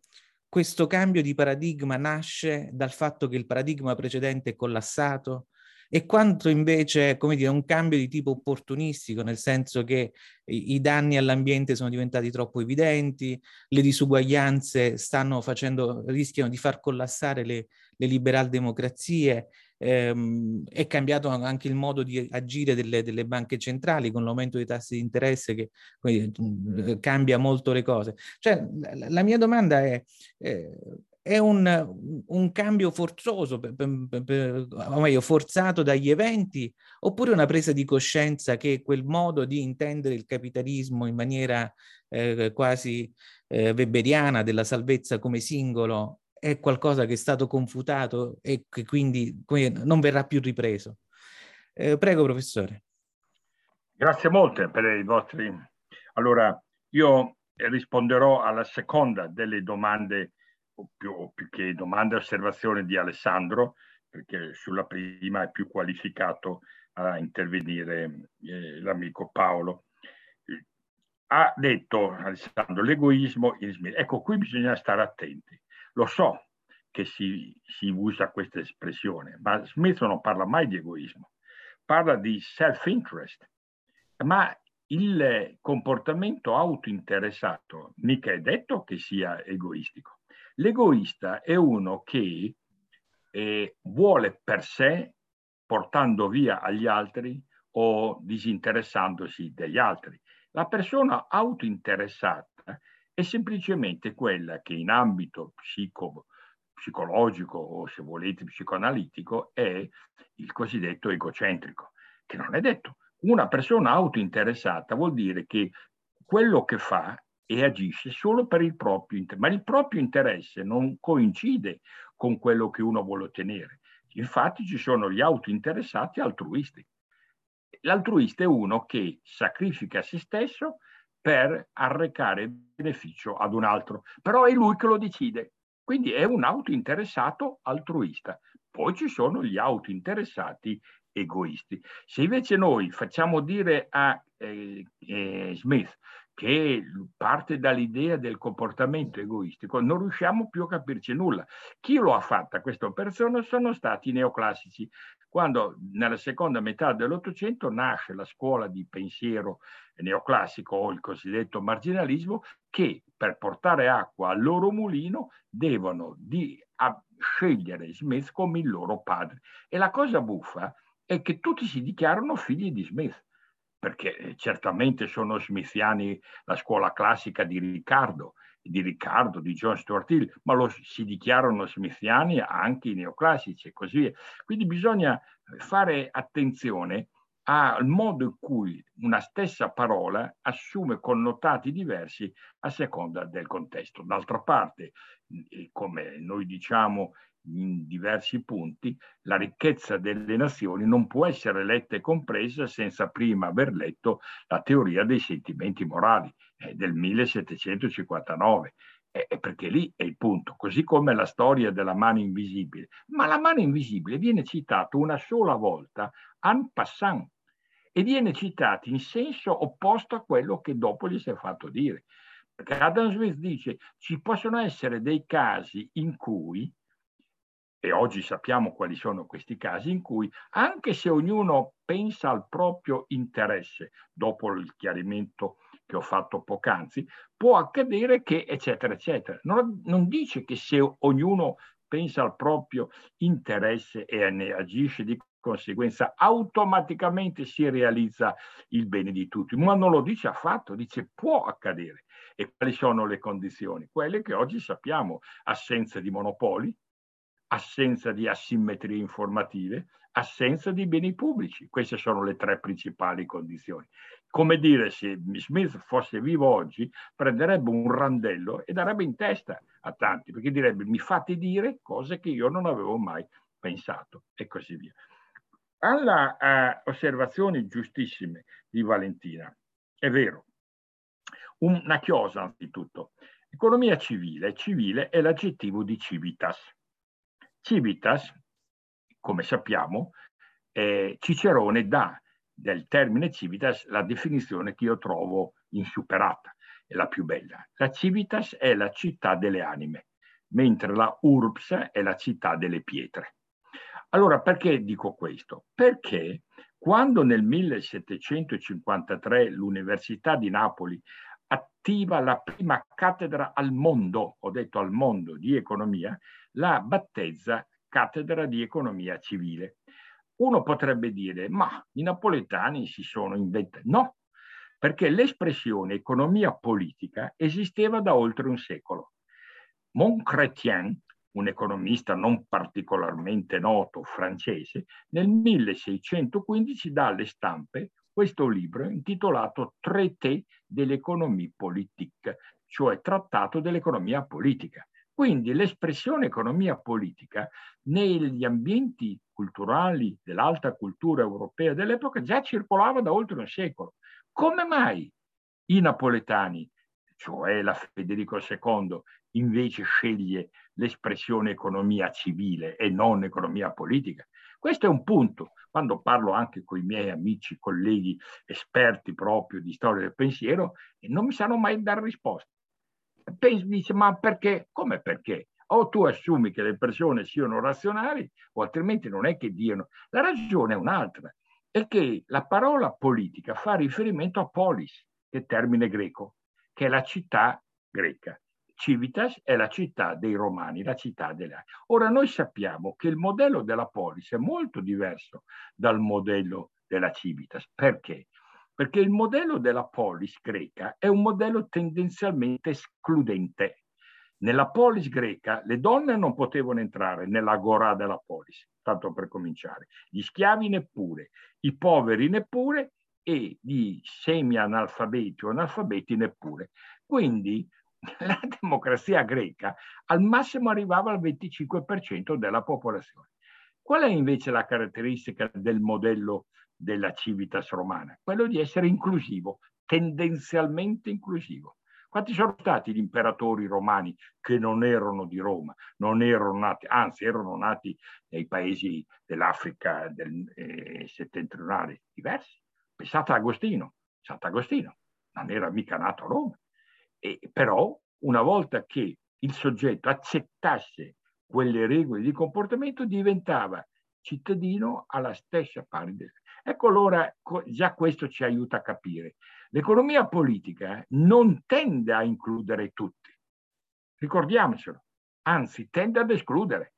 questo cambio di paradigma nasce dal fatto che il paradigma precedente è collassato e quanto invece, come dire, un cambio di tipo opportunistico, nel senso che i danni all'ambiente sono diventati troppo evidenti, le disuguaglianze stanno facendo, rischiano di far collassare le, le liberal democrazie, ehm, è cambiato anche il modo di agire delle, delle banche centrali con l'aumento dei tassi di interesse che mm, cambia molto le cose. Cioè, la, la mia domanda è, eh, è un, un, cambio forzoso, per, per, per, o meglio, forzato dagli eventi, oppure una presa di coscienza che quel modo di intendere il capitalismo in maniera eh, quasi eh, weberiana della salvezza come singolo è qualcosa che è stato confutato e che quindi non verrà più ripreso. Eh, prego, professore. Grazie molte per i vostri... Allora, io risponderò alla seconda delle domande, o più, o più che domande e osservazioni di Alessandro, perché sulla prima è più qualificato a intervenire eh, l'amico Paolo. Ha detto Alessandro l'egoismo, il... ecco qui bisogna stare attenti lo so che si, si usa questa espressione, ma Smith non parla mai di egoismo, parla di self-interest, ma il comportamento autointeressato mica è detto che sia egoistico. L'egoista è uno che eh, vuole per sé portando via agli altri o disinteressandosi degli altri. La persona autointeressata è semplicemente quella che in ambito psico, psicologico o se volete psicoanalitico è il cosiddetto egocentrico, che non è detto. Una persona autointeressata vuol dire che quello che fa e agisce solo per il proprio interesse, ma il proprio interesse non coincide con quello che uno vuole ottenere. Infatti ci sono gli autointeressati altruisti. L'altruista è uno che sacrifica se stesso per arrecare beneficio ad un altro, però è lui che lo decide. Quindi è un autointeressato altruista. Poi ci sono gli autointeressati egoisti. Se invece noi facciamo dire a eh, eh, Smith che parte dall'idea del comportamento egoistico, non riusciamo più a capirci nulla. Chi lo ha fatta questa operazione sono stati i neoclassici, quando nella seconda metà dell'Ottocento nasce la scuola di pensiero neoclassico o il cosiddetto marginalismo che per portare acqua al loro mulino devono di, scegliere Smith come il loro padre. E la cosa buffa è che tutti si dichiarano figli di Smith, perché certamente sono smithiani la scuola classica di Riccardo, di Riccardo, di John Stuart Hill, ma lo si dichiarano smithiani anche i neoclassici e così via. Quindi bisogna fare attenzione al modo in cui una stessa parola assume connotati diversi a seconda del contesto. D'altra parte, come noi diciamo in diversi punti, la ricchezza delle nazioni non può essere letta e compresa senza prima aver letto la teoria dei sentimenti morali è del 1759, è perché lì è il punto, così come la storia della mano invisibile. Ma la mano invisibile viene citata una sola volta en passant e viene citata in senso opposto a quello che dopo gli si è fatto dire. Perché Adam Smith dice ci possono essere dei casi in cui, e oggi sappiamo quali sono questi casi, in cui anche se ognuno pensa al proprio interesse, dopo il chiarimento che ho fatto poc'anzi, può accadere che, eccetera, eccetera. Non, non dice che se ognuno pensa al proprio interesse e ne agisce di conseguenza, automaticamente si realizza il bene di tutti, ma non lo dice affatto, dice può accadere. E quali sono le condizioni? Quelle che oggi sappiamo, assenza di monopoli, assenza di asimmetrie informative, assenza di beni pubblici. Queste sono le tre principali condizioni. Come dire, se Smith fosse vivo oggi, prenderebbe un randello e darebbe in testa a tanti, perché direbbe mi fate dire cose che io non avevo mai pensato e così via. Alla uh, osservazioni giustissime di Valentina, è vero, una chiosa anzitutto. Economia civile. Civile è l'aggettivo di civitas. Civitas, come sappiamo, eh, Cicerone dà del termine civitas la definizione che io trovo insuperata, è la più bella. La civitas è la città delle anime, mentre la urbs è la città delle pietre. Allora, perché dico questo? Perché quando nel 1753 l'Università di Napoli attiva la prima cattedra al mondo, ho detto al mondo, di economia, la battezza cattedra di economia civile. Uno potrebbe dire, ma i napoletani si sono inventati. No, perché l'espressione economia politica esisteva da oltre un secolo. Montchrétien, un economista non particolarmente noto francese, nel 1615 dà alle stampe questo libro intitolato Traité de l'économie cioè Trattato dell'economia politica. Quindi l'espressione economia politica negli ambienti culturali dell'alta cultura europea dell'epoca già circolava da oltre un secolo. Come mai i napoletani, cioè la Federico II, invece sceglie l'espressione economia civile e non economia politica? Questo è un punto. Quando parlo anche con i miei amici, colleghi, esperti proprio di storia del pensiero, non mi sanno mai dare risposta. Pensi, dice, ma perché? Come perché? O tu assumi che le persone siano razionali, o altrimenti non è che diano. La ragione è un'altra, è che la parola politica fa riferimento a polis, che è termine greco, che è la città greca. Civitas è la città dei Romani, la città delle Ora noi sappiamo che il modello della polis è molto diverso dal modello della Civitas. Perché? Perché il modello della polis greca è un modello tendenzialmente escludente. Nella polis greca le donne non potevano entrare nell'agorà della polis, tanto per cominciare, gli schiavi neppure, i poveri neppure e gli semi-analfabeti o analfabeti neppure. Quindi la democrazia greca al massimo arrivava al 25% della popolazione. Qual è invece la caratteristica del modello della civitas romana? Quello di essere inclusivo, tendenzialmente inclusivo. Quanti sono stati gli imperatori romani che non erano di Roma, non erano nati, anzi erano nati nei paesi dell'Africa del, eh, settentrionale diversi? Pensate a Agostino, Sant'Agostino non era mica nato a Roma, e, però, una volta che il soggetto accettasse quelle regole di comportamento, diventava cittadino alla stessa pari. Ecco allora, già questo ci aiuta a capire. L'economia politica non tende a includere tutti, ricordiamocelo, anzi tende ad escludere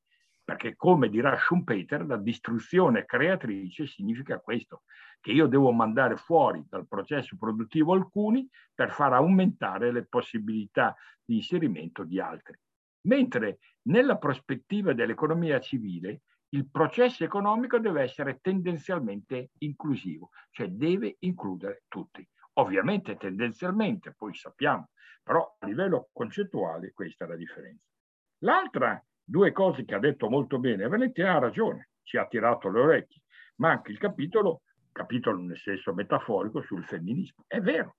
perché come dirà Schumpeter, la distruzione creatrice significa questo, che io devo mandare fuori dal processo produttivo alcuni per far aumentare le possibilità di inserimento di altri. Mentre nella prospettiva dell'economia civile il processo economico deve essere tendenzialmente inclusivo, cioè deve includere tutti. Ovviamente tendenzialmente, poi sappiamo, però a livello concettuale questa è la differenza. L'altra Due cose che ha detto molto bene. Valentina ha ragione, ci ha tirato le orecchie, ma anche il capitolo, capitolo nel senso metaforico sul femminismo. È vero,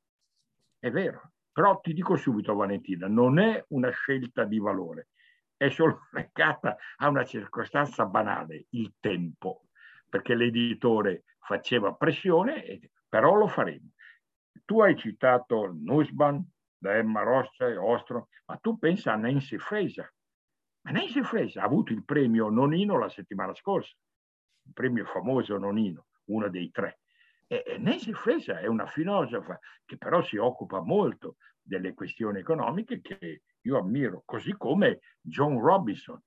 è vero. Però ti dico subito, Valentina, non è una scelta di valore, è solo legata a una circostanza banale, il tempo, perché l'editore faceva pressione, però lo faremo. Tu hai citato Nussbaum, da Emma Rossa e Ostro, ma tu pensa a Nancy Fraser. Ma Nancy Fraser ha avuto il premio Nonino la settimana scorsa, il premio famoso Nonino, uno dei tre. E Nancy Fraser è una filosofa che però si occupa molto delle questioni economiche che io ammiro, così come John Robinson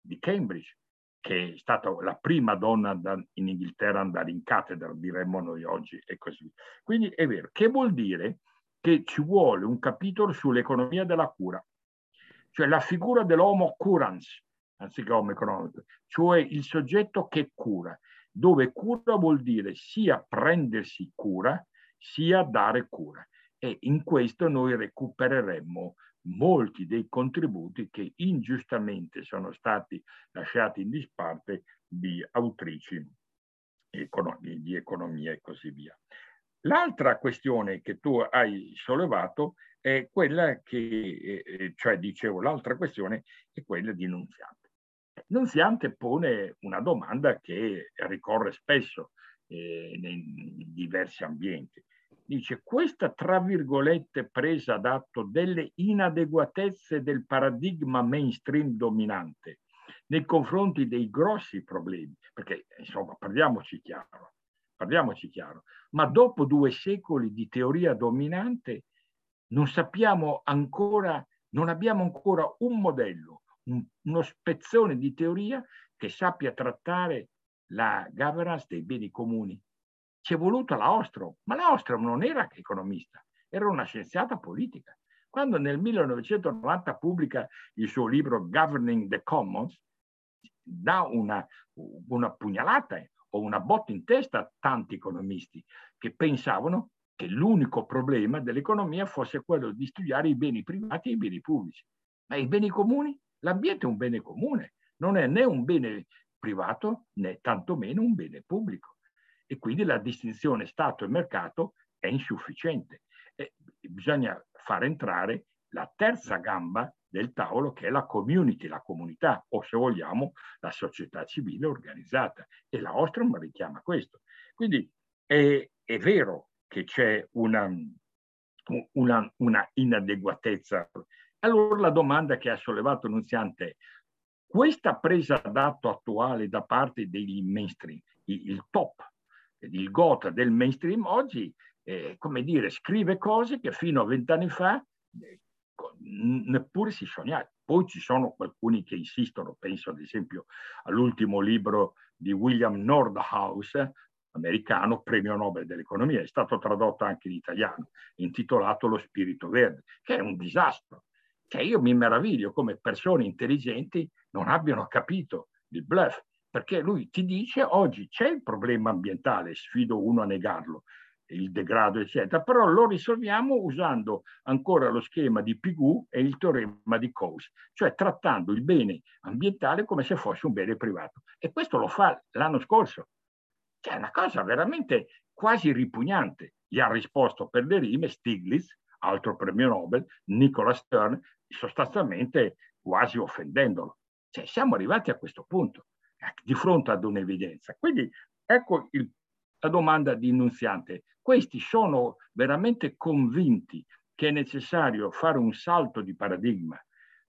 di Cambridge, che è stata la prima donna in Inghilterra ad andare in cattedra, diremmo noi oggi, e così. Quindi è vero, che vuol dire che ci vuole un capitolo sull'economia della cura, cioè la figura dell'homo curans, anziché homo economico, cioè il soggetto che cura, dove cura vuol dire sia prendersi cura, sia dare cura. E in questo noi recupereremmo molti dei contributi che ingiustamente sono stati lasciati in disparte di autrici di economia e così via. L'altra questione che tu hai sollevato è quella che, eh, eh, cioè dicevo, l'altra questione è quella di Nunziante. Nunziante pone una domanda che ricorre spesso eh, in diversi ambienti. Dice, questa tra virgolette presa d'atto delle inadeguatezze del paradigma mainstream dominante nei confronti dei grossi problemi, perché insomma parliamoci chiaro, parliamoci chiaro, ma dopo due secoli di teoria dominante non sappiamo ancora, non abbiamo ancora un modello, un, uno spezzone di teoria che sappia trattare la governance dei beni comuni. Ci è voluta la Ostrom, ma la Ostrom non era economista, era una scienziata politica. Quando nel 1990 pubblica il suo libro Governing the Commons, dà una, una pugnalata o una botta in testa a tanti economisti che pensavano che l'unico problema dell'economia fosse quello di studiare i beni privati e i beni pubblici. Ma i beni comuni? L'ambiente è un bene comune, non è né un bene privato né tantomeno un bene pubblico. E quindi la distinzione Stato e mercato è insufficiente. E bisogna far entrare la terza gamba del tavolo che è la community, la comunità o se vogliamo la società civile organizzata e la Ostrom richiama questo. Quindi è, è vero che c'è una, una, una, inadeguatezza. Allora la domanda che ha sollevato Nunziante è questa presa d'atto attuale da parte degli mainstream, il, top, il gota del mainstream oggi, eh, come dire, scrive cose che fino a vent'anni fa neppure si sognava. Poi ci sono alcuni che insistono, penso ad esempio all'ultimo libro di William Nordhaus, americano, premio Nobel dell'economia, è stato tradotto anche in italiano, intitolato Lo spirito verde, che è un disastro. Cioè io mi meraviglio come persone intelligenti non abbiano capito il bluff, perché lui ti dice oggi c'è il problema ambientale, sfido uno a negarlo, il degrado, eccetera, però lo risolviamo usando ancora lo schema di Pigou e il teorema di Coase, cioè trattando il bene ambientale come se fosse un bene privato. E questo lo fa l'anno scorso. Cioè, è una cosa veramente quasi ripugnante. Gli ha risposto per le rime Stiglitz, altro premio Nobel, Nicola Stern, sostanzialmente quasi offendendolo. Cioè, siamo arrivati a questo punto, eh, di fronte ad un'evidenza. Quindi ecco il, la domanda di Innunziante questi sono veramente convinti che è necessario fare un salto di paradigma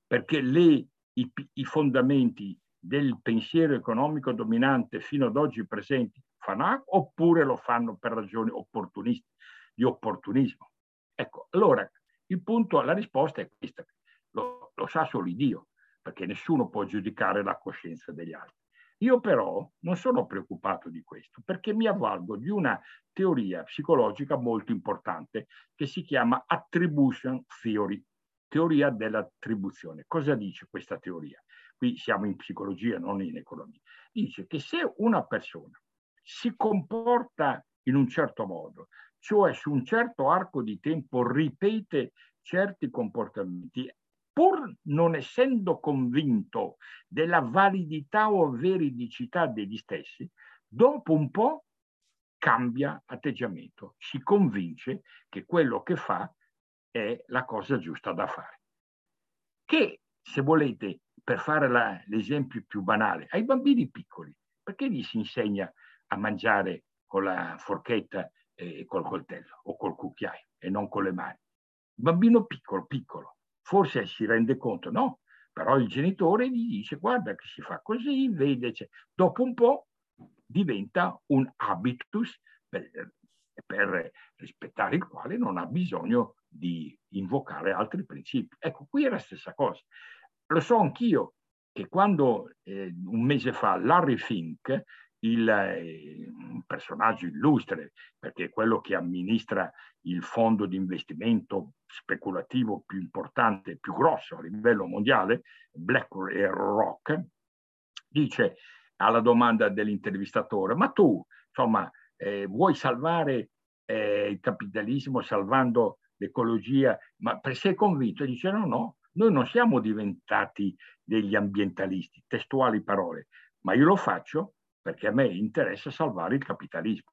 perché le, i, i fondamenti del pensiero economico dominante fino ad oggi presenti fanno oppure lo fanno per ragioni opportuniste, di opportunismo. Ecco, allora il punto, la risposta è questa, lo, lo sa solo Dio, perché nessuno può giudicare la coscienza degli altri. Io però non sono preoccupato di questo perché mi avvalgo di una teoria psicologica molto importante che si chiama attribution theory, teoria dell'attribuzione. Cosa dice questa teoria? Qui siamo in psicologia, non in economia. Dice che se una persona si comporta in un certo modo, cioè su un certo arco di tempo ripete certi comportamenti, pur non essendo convinto della validità o veridicità degli stessi, dopo un po' cambia atteggiamento, si convince che quello che fa è la cosa giusta da fare. Che, se volete, per fare la, l'esempio più banale, ai bambini piccoli, perché gli si insegna a mangiare con la forchetta e col coltello o col cucchiaio e non con le mani? Il bambino piccolo, piccolo, forse si rende conto, no? Però il genitore gli dice guarda che si fa così, vede, cioè, dopo un po' diventa un habitus per, per rispettare il quale non ha bisogno di invocare altri principi. Ecco, qui è la stessa cosa. Lo so anch'io che quando eh, un mese fa Larry Fink, il, eh, un personaggio illustre, perché è quello che amministra il fondo di investimento speculativo più importante, più grosso a livello mondiale, BlackRock, dice alla domanda dell'intervistatore, ma tu, insomma, eh, vuoi salvare eh, il capitalismo salvando l'ecologia, ma sei convinto? Dice no, no, noi non siamo diventati degli ambientalisti, testuali parole, ma io lo faccio perché a me interessa salvare il capitalismo.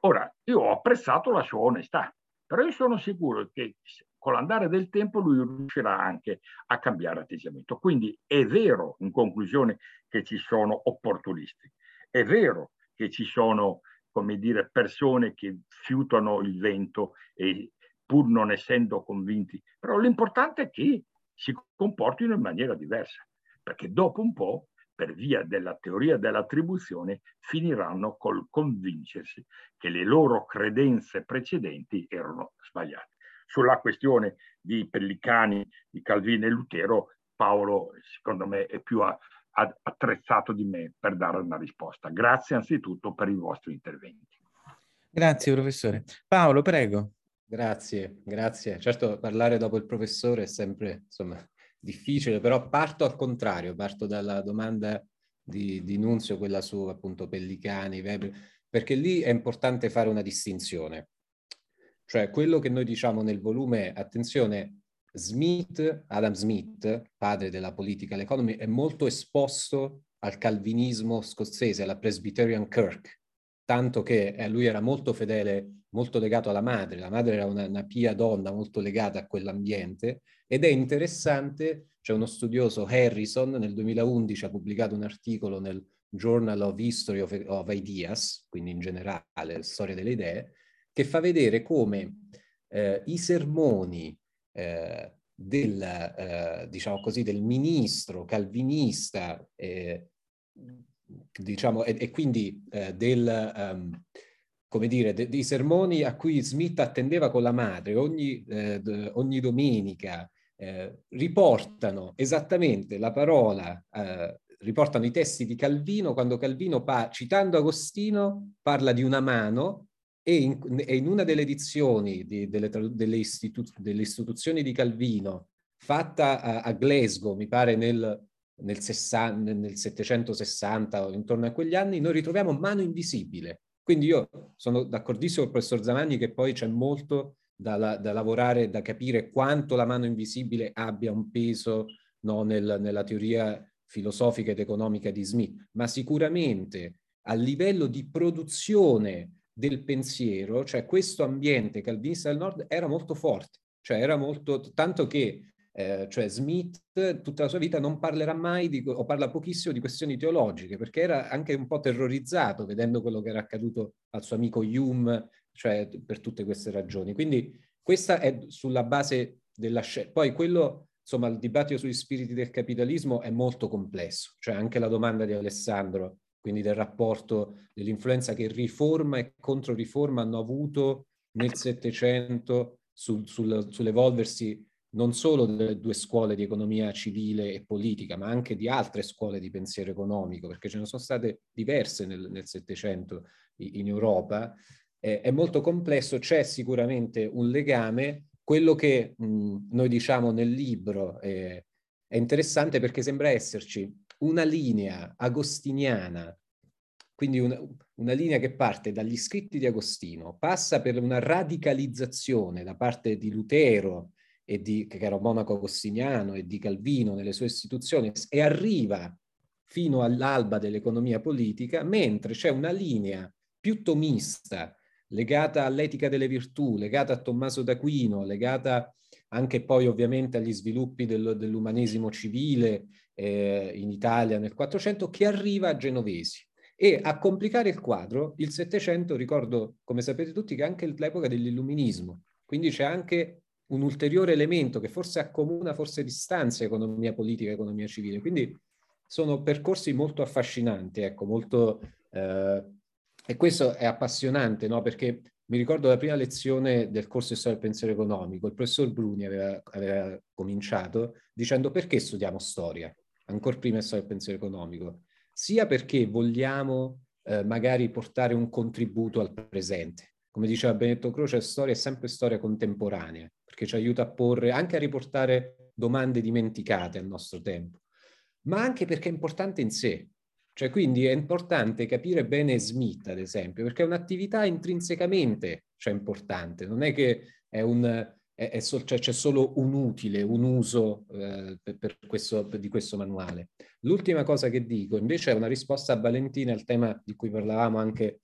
Ora, io ho apprezzato la sua onestà, però io sono sicuro che con l'andare del tempo lui riuscirà anche a cambiare atteggiamento. Quindi è vero, in conclusione, che ci sono opportunisti, è vero che ci sono, come dire, persone che fiutano il vento e pur non essendo convinti, però l'importante è che si comportino in maniera diversa, perché dopo un po' per via della teoria dell'attribuzione, finiranno col convincersi che le loro credenze precedenti erano sbagliate. Sulla questione di Pellicani, di Calvino e Lutero, Paolo, secondo me, è più attrezzato di me per dare una risposta. Grazie anzitutto per i vostri interventi. Grazie, professore. Paolo, prego. Grazie, grazie. Certo, parlare dopo il professore è sempre, insomma, difficile, però parto al contrario, parto dalla domanda di, di Nunzio, quella su appunto Pellicani, Weber, perché lì è importante fare una distinzione. Cioè quello che noi diciamo nel volume, attenzione, Smith, Adam Smith, padre della political economy, è molto esposto al calvinismo scozzese, alla Presbyterian Kirk, tanto che eh, lui era molto fedele, molto legato alla madre, la madre era una, una pia donna molto legata a quell'ambiente ed è interessante, c'è uno studioso Harrison nel 2011 ha pubblicato un articolo nel Journal of History of, of Ideas, quindi in generale storia delle idee, che fa vedere come eh, i sermoni eh, del, eh, diciamo così, del ministro calvinista eh, diciamo, e, e quindi eh, del, um, come dire, de, dei sermoni a cui Smith attendeva con la madre ogni, eh, d- ogni domenica, eh, riportano esattamente la parola, eh, riportano i testi di Calvino quando Calvino, pa- citando Agostino, parla di una mano e in, e in una delle edizioni di, delle, delle, istitu- delle, istituzioni di Calvino fatta a, a Glasgow, mi pare nel nel, 60, nel 760 o intorno a quegli anni, noi ritroviamo mano invisibile. Quindi io sono d'accordissimo con il professor Zamanni che poi c'è molto da, da, lavorare, da capire quanto la mano invisibile abbia un peso no, nel, nella teoria filosofica ed economica di Smith, ma sicuramente a livello di produzione del pensiero, cioè questo ambiente calvinista del nord era molto forte, cioè era molto, tanto che eh, cioè Smith tutta la sua vita non parlerà mai di, o parla pochissimo di questioni teologiche perché era anche un po' terrorizzato vedendo quello che era accaduto al suo amico Hume, cioè per tutte queste ragioni. Quindi questa è sulla base della scelta. Poi quello, insomma, il dibattito sugli spiriti del capitalismo è molto complesso, cioè anche la domanda di Alessandro, quindi del rapporto dell'influenza che riforma e controriforma hanno avuto nel Settecento sul, sul, sull'evolversi non solo delle due scuole di economia civile e politica, ma anche di altre scuole di pensiero economico, perché ce ne sono state diverse nel Settecento in Europa, eh, è molto complesso, c'è sicuramente un legame, quello che mh, noi diciamo nel libro eh, è interessante perché sembra esserci una linea agostiniana, quindi una, una linea che parte dagli scritti di Agostino, passa per una radicalizzazione da parte di Lutero, e di, che era monaco agostiniano e di Calvino nelle sue istituzioni e arriva fino all'alba dell'economia politica, mentre c'è una linea più tomista legata all'etica delle virtù, legata a Tommaso d'Aquino, legata anche poi ovviamente agli sviluppi del, dell'umanesimo civile eh, in Italia nel 400, che arriva a Genovesi. E a complicare il quadro, il Settecento, ricordo, come sapete tutti, che è anche l'epoca dell'illuminismo, quindi c'è anche un ulteriore elemento che forse accomuna, forse distanzia economia politica e economia civile. Quindi sono percorsi molto affascinanti, ecco, molto... Eh, e questo è appassionante, no? Perché mi ricordo la prima lezione del corso di storia del pensiero economico, il professor Bruni aveva, aveva cominciato dicendo perché studiamo storia, ancora prima di storia del pensiero economico sia perché vogliamo eh, magari portare un contributo al presente. Come diceva Benedetto Croce, la storia è sempre storia contemporanea, perché ci aiuta a porre, anche a riportare domande dimenticate al nostro tempo, ma anche perché è importante in sé. Cioè, quindi è importante capire bene Smith, ad esempio, perché è un'attività intrinsecamente cioè, importante, non è che è un, è, è so, cioè, c'è solo un utile, un uso eh, per, questo, per di questo manuale. L'ultima cosa che dico invece è una risposta a Valentina al tema di cui parlavamo anche.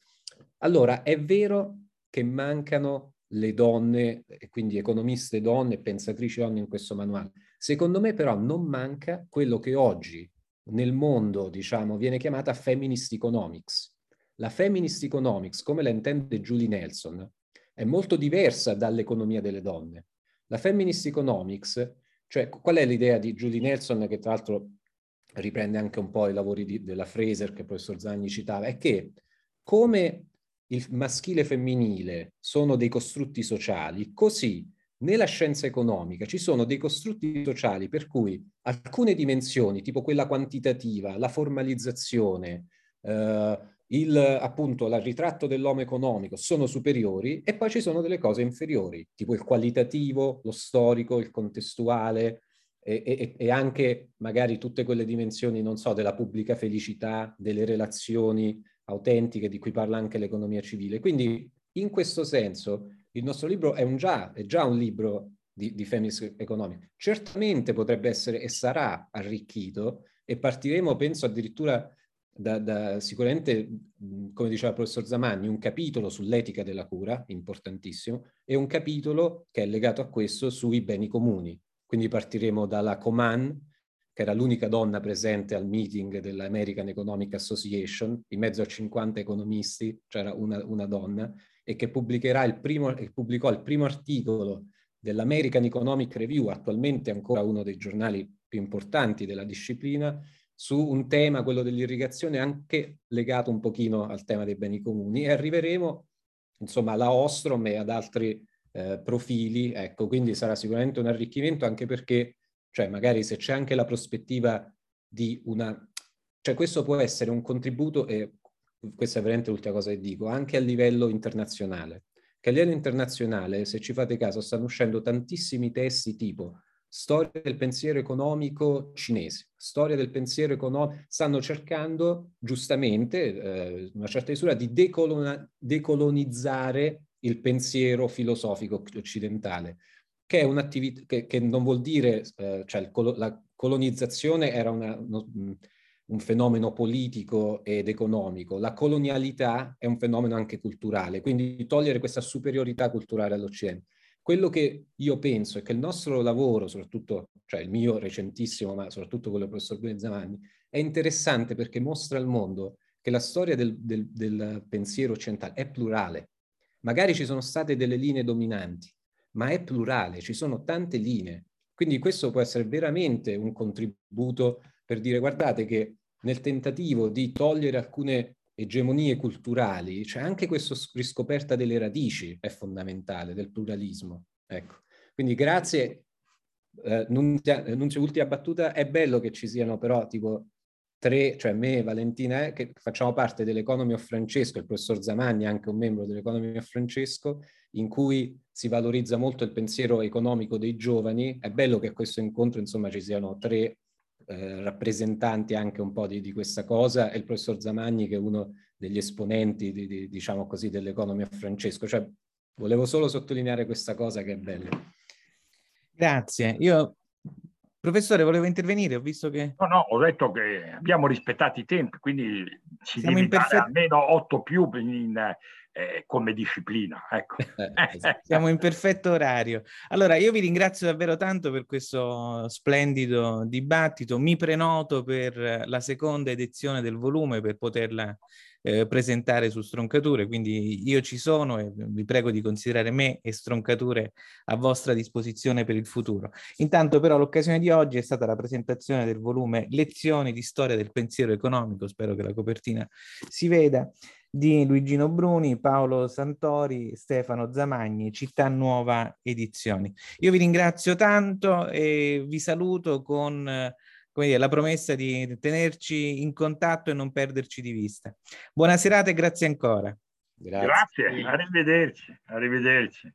Allora, è vero che mancano le donne, e quindi economiste donne pensatrici donne in questo manuale. Secondo me però non manca quello che oggi nel mondo, diciamo, viene chiamata feminist economics. La feminist economics, come la intende Julie Nelson, è molto diversa dall'economia delle donne. La feminist economics, cioè qual è l'idea di Julie Nelson, che tra l'altro riprende anche un po' i lavori di, della Fraser che il professor Zagni citava, è che come il maschile e femminile sono dei costrutti sociali, così nella scienza economica ci sono dei costrutti sociali per cui alcune dimensioni, tipo quella quantitativa, la formalizzazione, eh, il, appunto, il ritratto dell'uomo economico sono superiori e poi ci sono delle cose inferiori, tipo il qualitativo, lo storico, il contestuale e, e, e anche magari tutte quelle dimensioni, non so, della pubblica felicità, delle relazioni autentiche di cui parla anche l'economia civile. Quindi in questo senso il nostro libro è, un già, è già un libro di, di feminist economic. Certamente potrebbe essere e sarà arricchito e partiremo, penso, addirittura da, da, sicuramente, come diceva il professor Zamagni, un capitolo sull'etica della cura, importantissimo, e un capitolo che è legato a questo sui beni comuni. Quindi partiremo dalla Coman, che era l'unica donna presente al meeting dell'American Economic Association, in mezzo a 50 economisti c'era una, una donna, e che pubblicherà il primo, pubblicò il primo articolo dell'American Economic Review, attualmente ancora uno dei giornali più importanti della disciplina, su un tema, quello dell'irrigazione, anche legato un pochino al tema dei beni comuni. E arriveremo insomma alla Ostrom e ad altri eh, profili, ecco, quindi sarà sicuramente un arricchimento anche perché, cioè magari se c'è anche la prospettiva di una, cioè questo può essere un contributo e questa è veramente l'ultima cosa che dico, anche a livello internazionale, che a livello internazionale, se ci fate caso, stanno uscendo tantissimi testi tipo storia del pensiero economico cinese, storia del pensiero economico, stanno cercando giustamente, eh, una certa misura, di decolona- decolonizzare il pensiero filosofico occidentale, che è un'attività che, che non vuol dire, eh, cioè colo- la colonizzazione era una, no, un fenomeno politico ed economico, la colonialità è un fenomeno anche culturale, quindi togliere questa superiorità culturale all'Occidente quello che io penso è che il nostro lavoro, soprattutto, cioè il mio recentissimo, ma soprattutto quello del professor Benezamanni, è interessante perché mostra al mondo che la storia del, del, del pensiero occidentale è plurale. Magari ci sono state delle linee dominanti, ma è plurale, ci sono tante linee. Quindi questo può essere veramente un contributo per dire guardate che nel tentativo di togliere alcune egemonie culturali, c'è anche questa riscoperta delle radici è fondamentale, del pluralismo. Ecco. Quindi grazie. Eh, Nunzio, ultima battuta, è bello che ci siano però tipo tre, cioè me, Valentina, eh, che facciamo parte dell'Economy of Francesco, il professor Zamagni è anche un membro dell'Economy of Francesco, in cui si valorizza molto il pensiero economico dei giovani. È bello che a questo incontro, insomma, ci siano tre eh, rappresentanti anche un po' di, di, questa cosa, e il professor Zamagni che è uno degli esponenti, di, di, diciamo così, dell'economia Francesco. Cioè, volevo solo sottolineare questa cosa che è bella. Grazie. Io, professore, volevo intervenire, ho visto che... No, no, ho detto che abbiamo rispettato i tempi, quindi ci Siamo devi in perfetto... almeno 8 più in, eh, come disciplina. Ecco. Esatto. Siamo in perfetto orario. Allora, io vi ringrazio davvero tanto per questo splendido dibattito. Mi prenoto per la seconda edizione del volume per poterla eh, presentare su Stroncature, quindi io ci sono e vi prego di considerare me e Stroncature a vostra disposizione per il futuro. Intanto però l'occasione di oggi è stata la presentazione del volume Lezioni di storia del pensiero economico, spero che la copertina si veda, di Luigino Bruni, Paolo Santori, Stefano Zamagni, Città Nuova Edizioni. Io vi ringrazio tanto e vi saluto con come dire, la promessa di tenerci in contatto e non perderci di vista. Buona serata e grazie ancora. Grazie, grazie. arrivederci, arrivederci.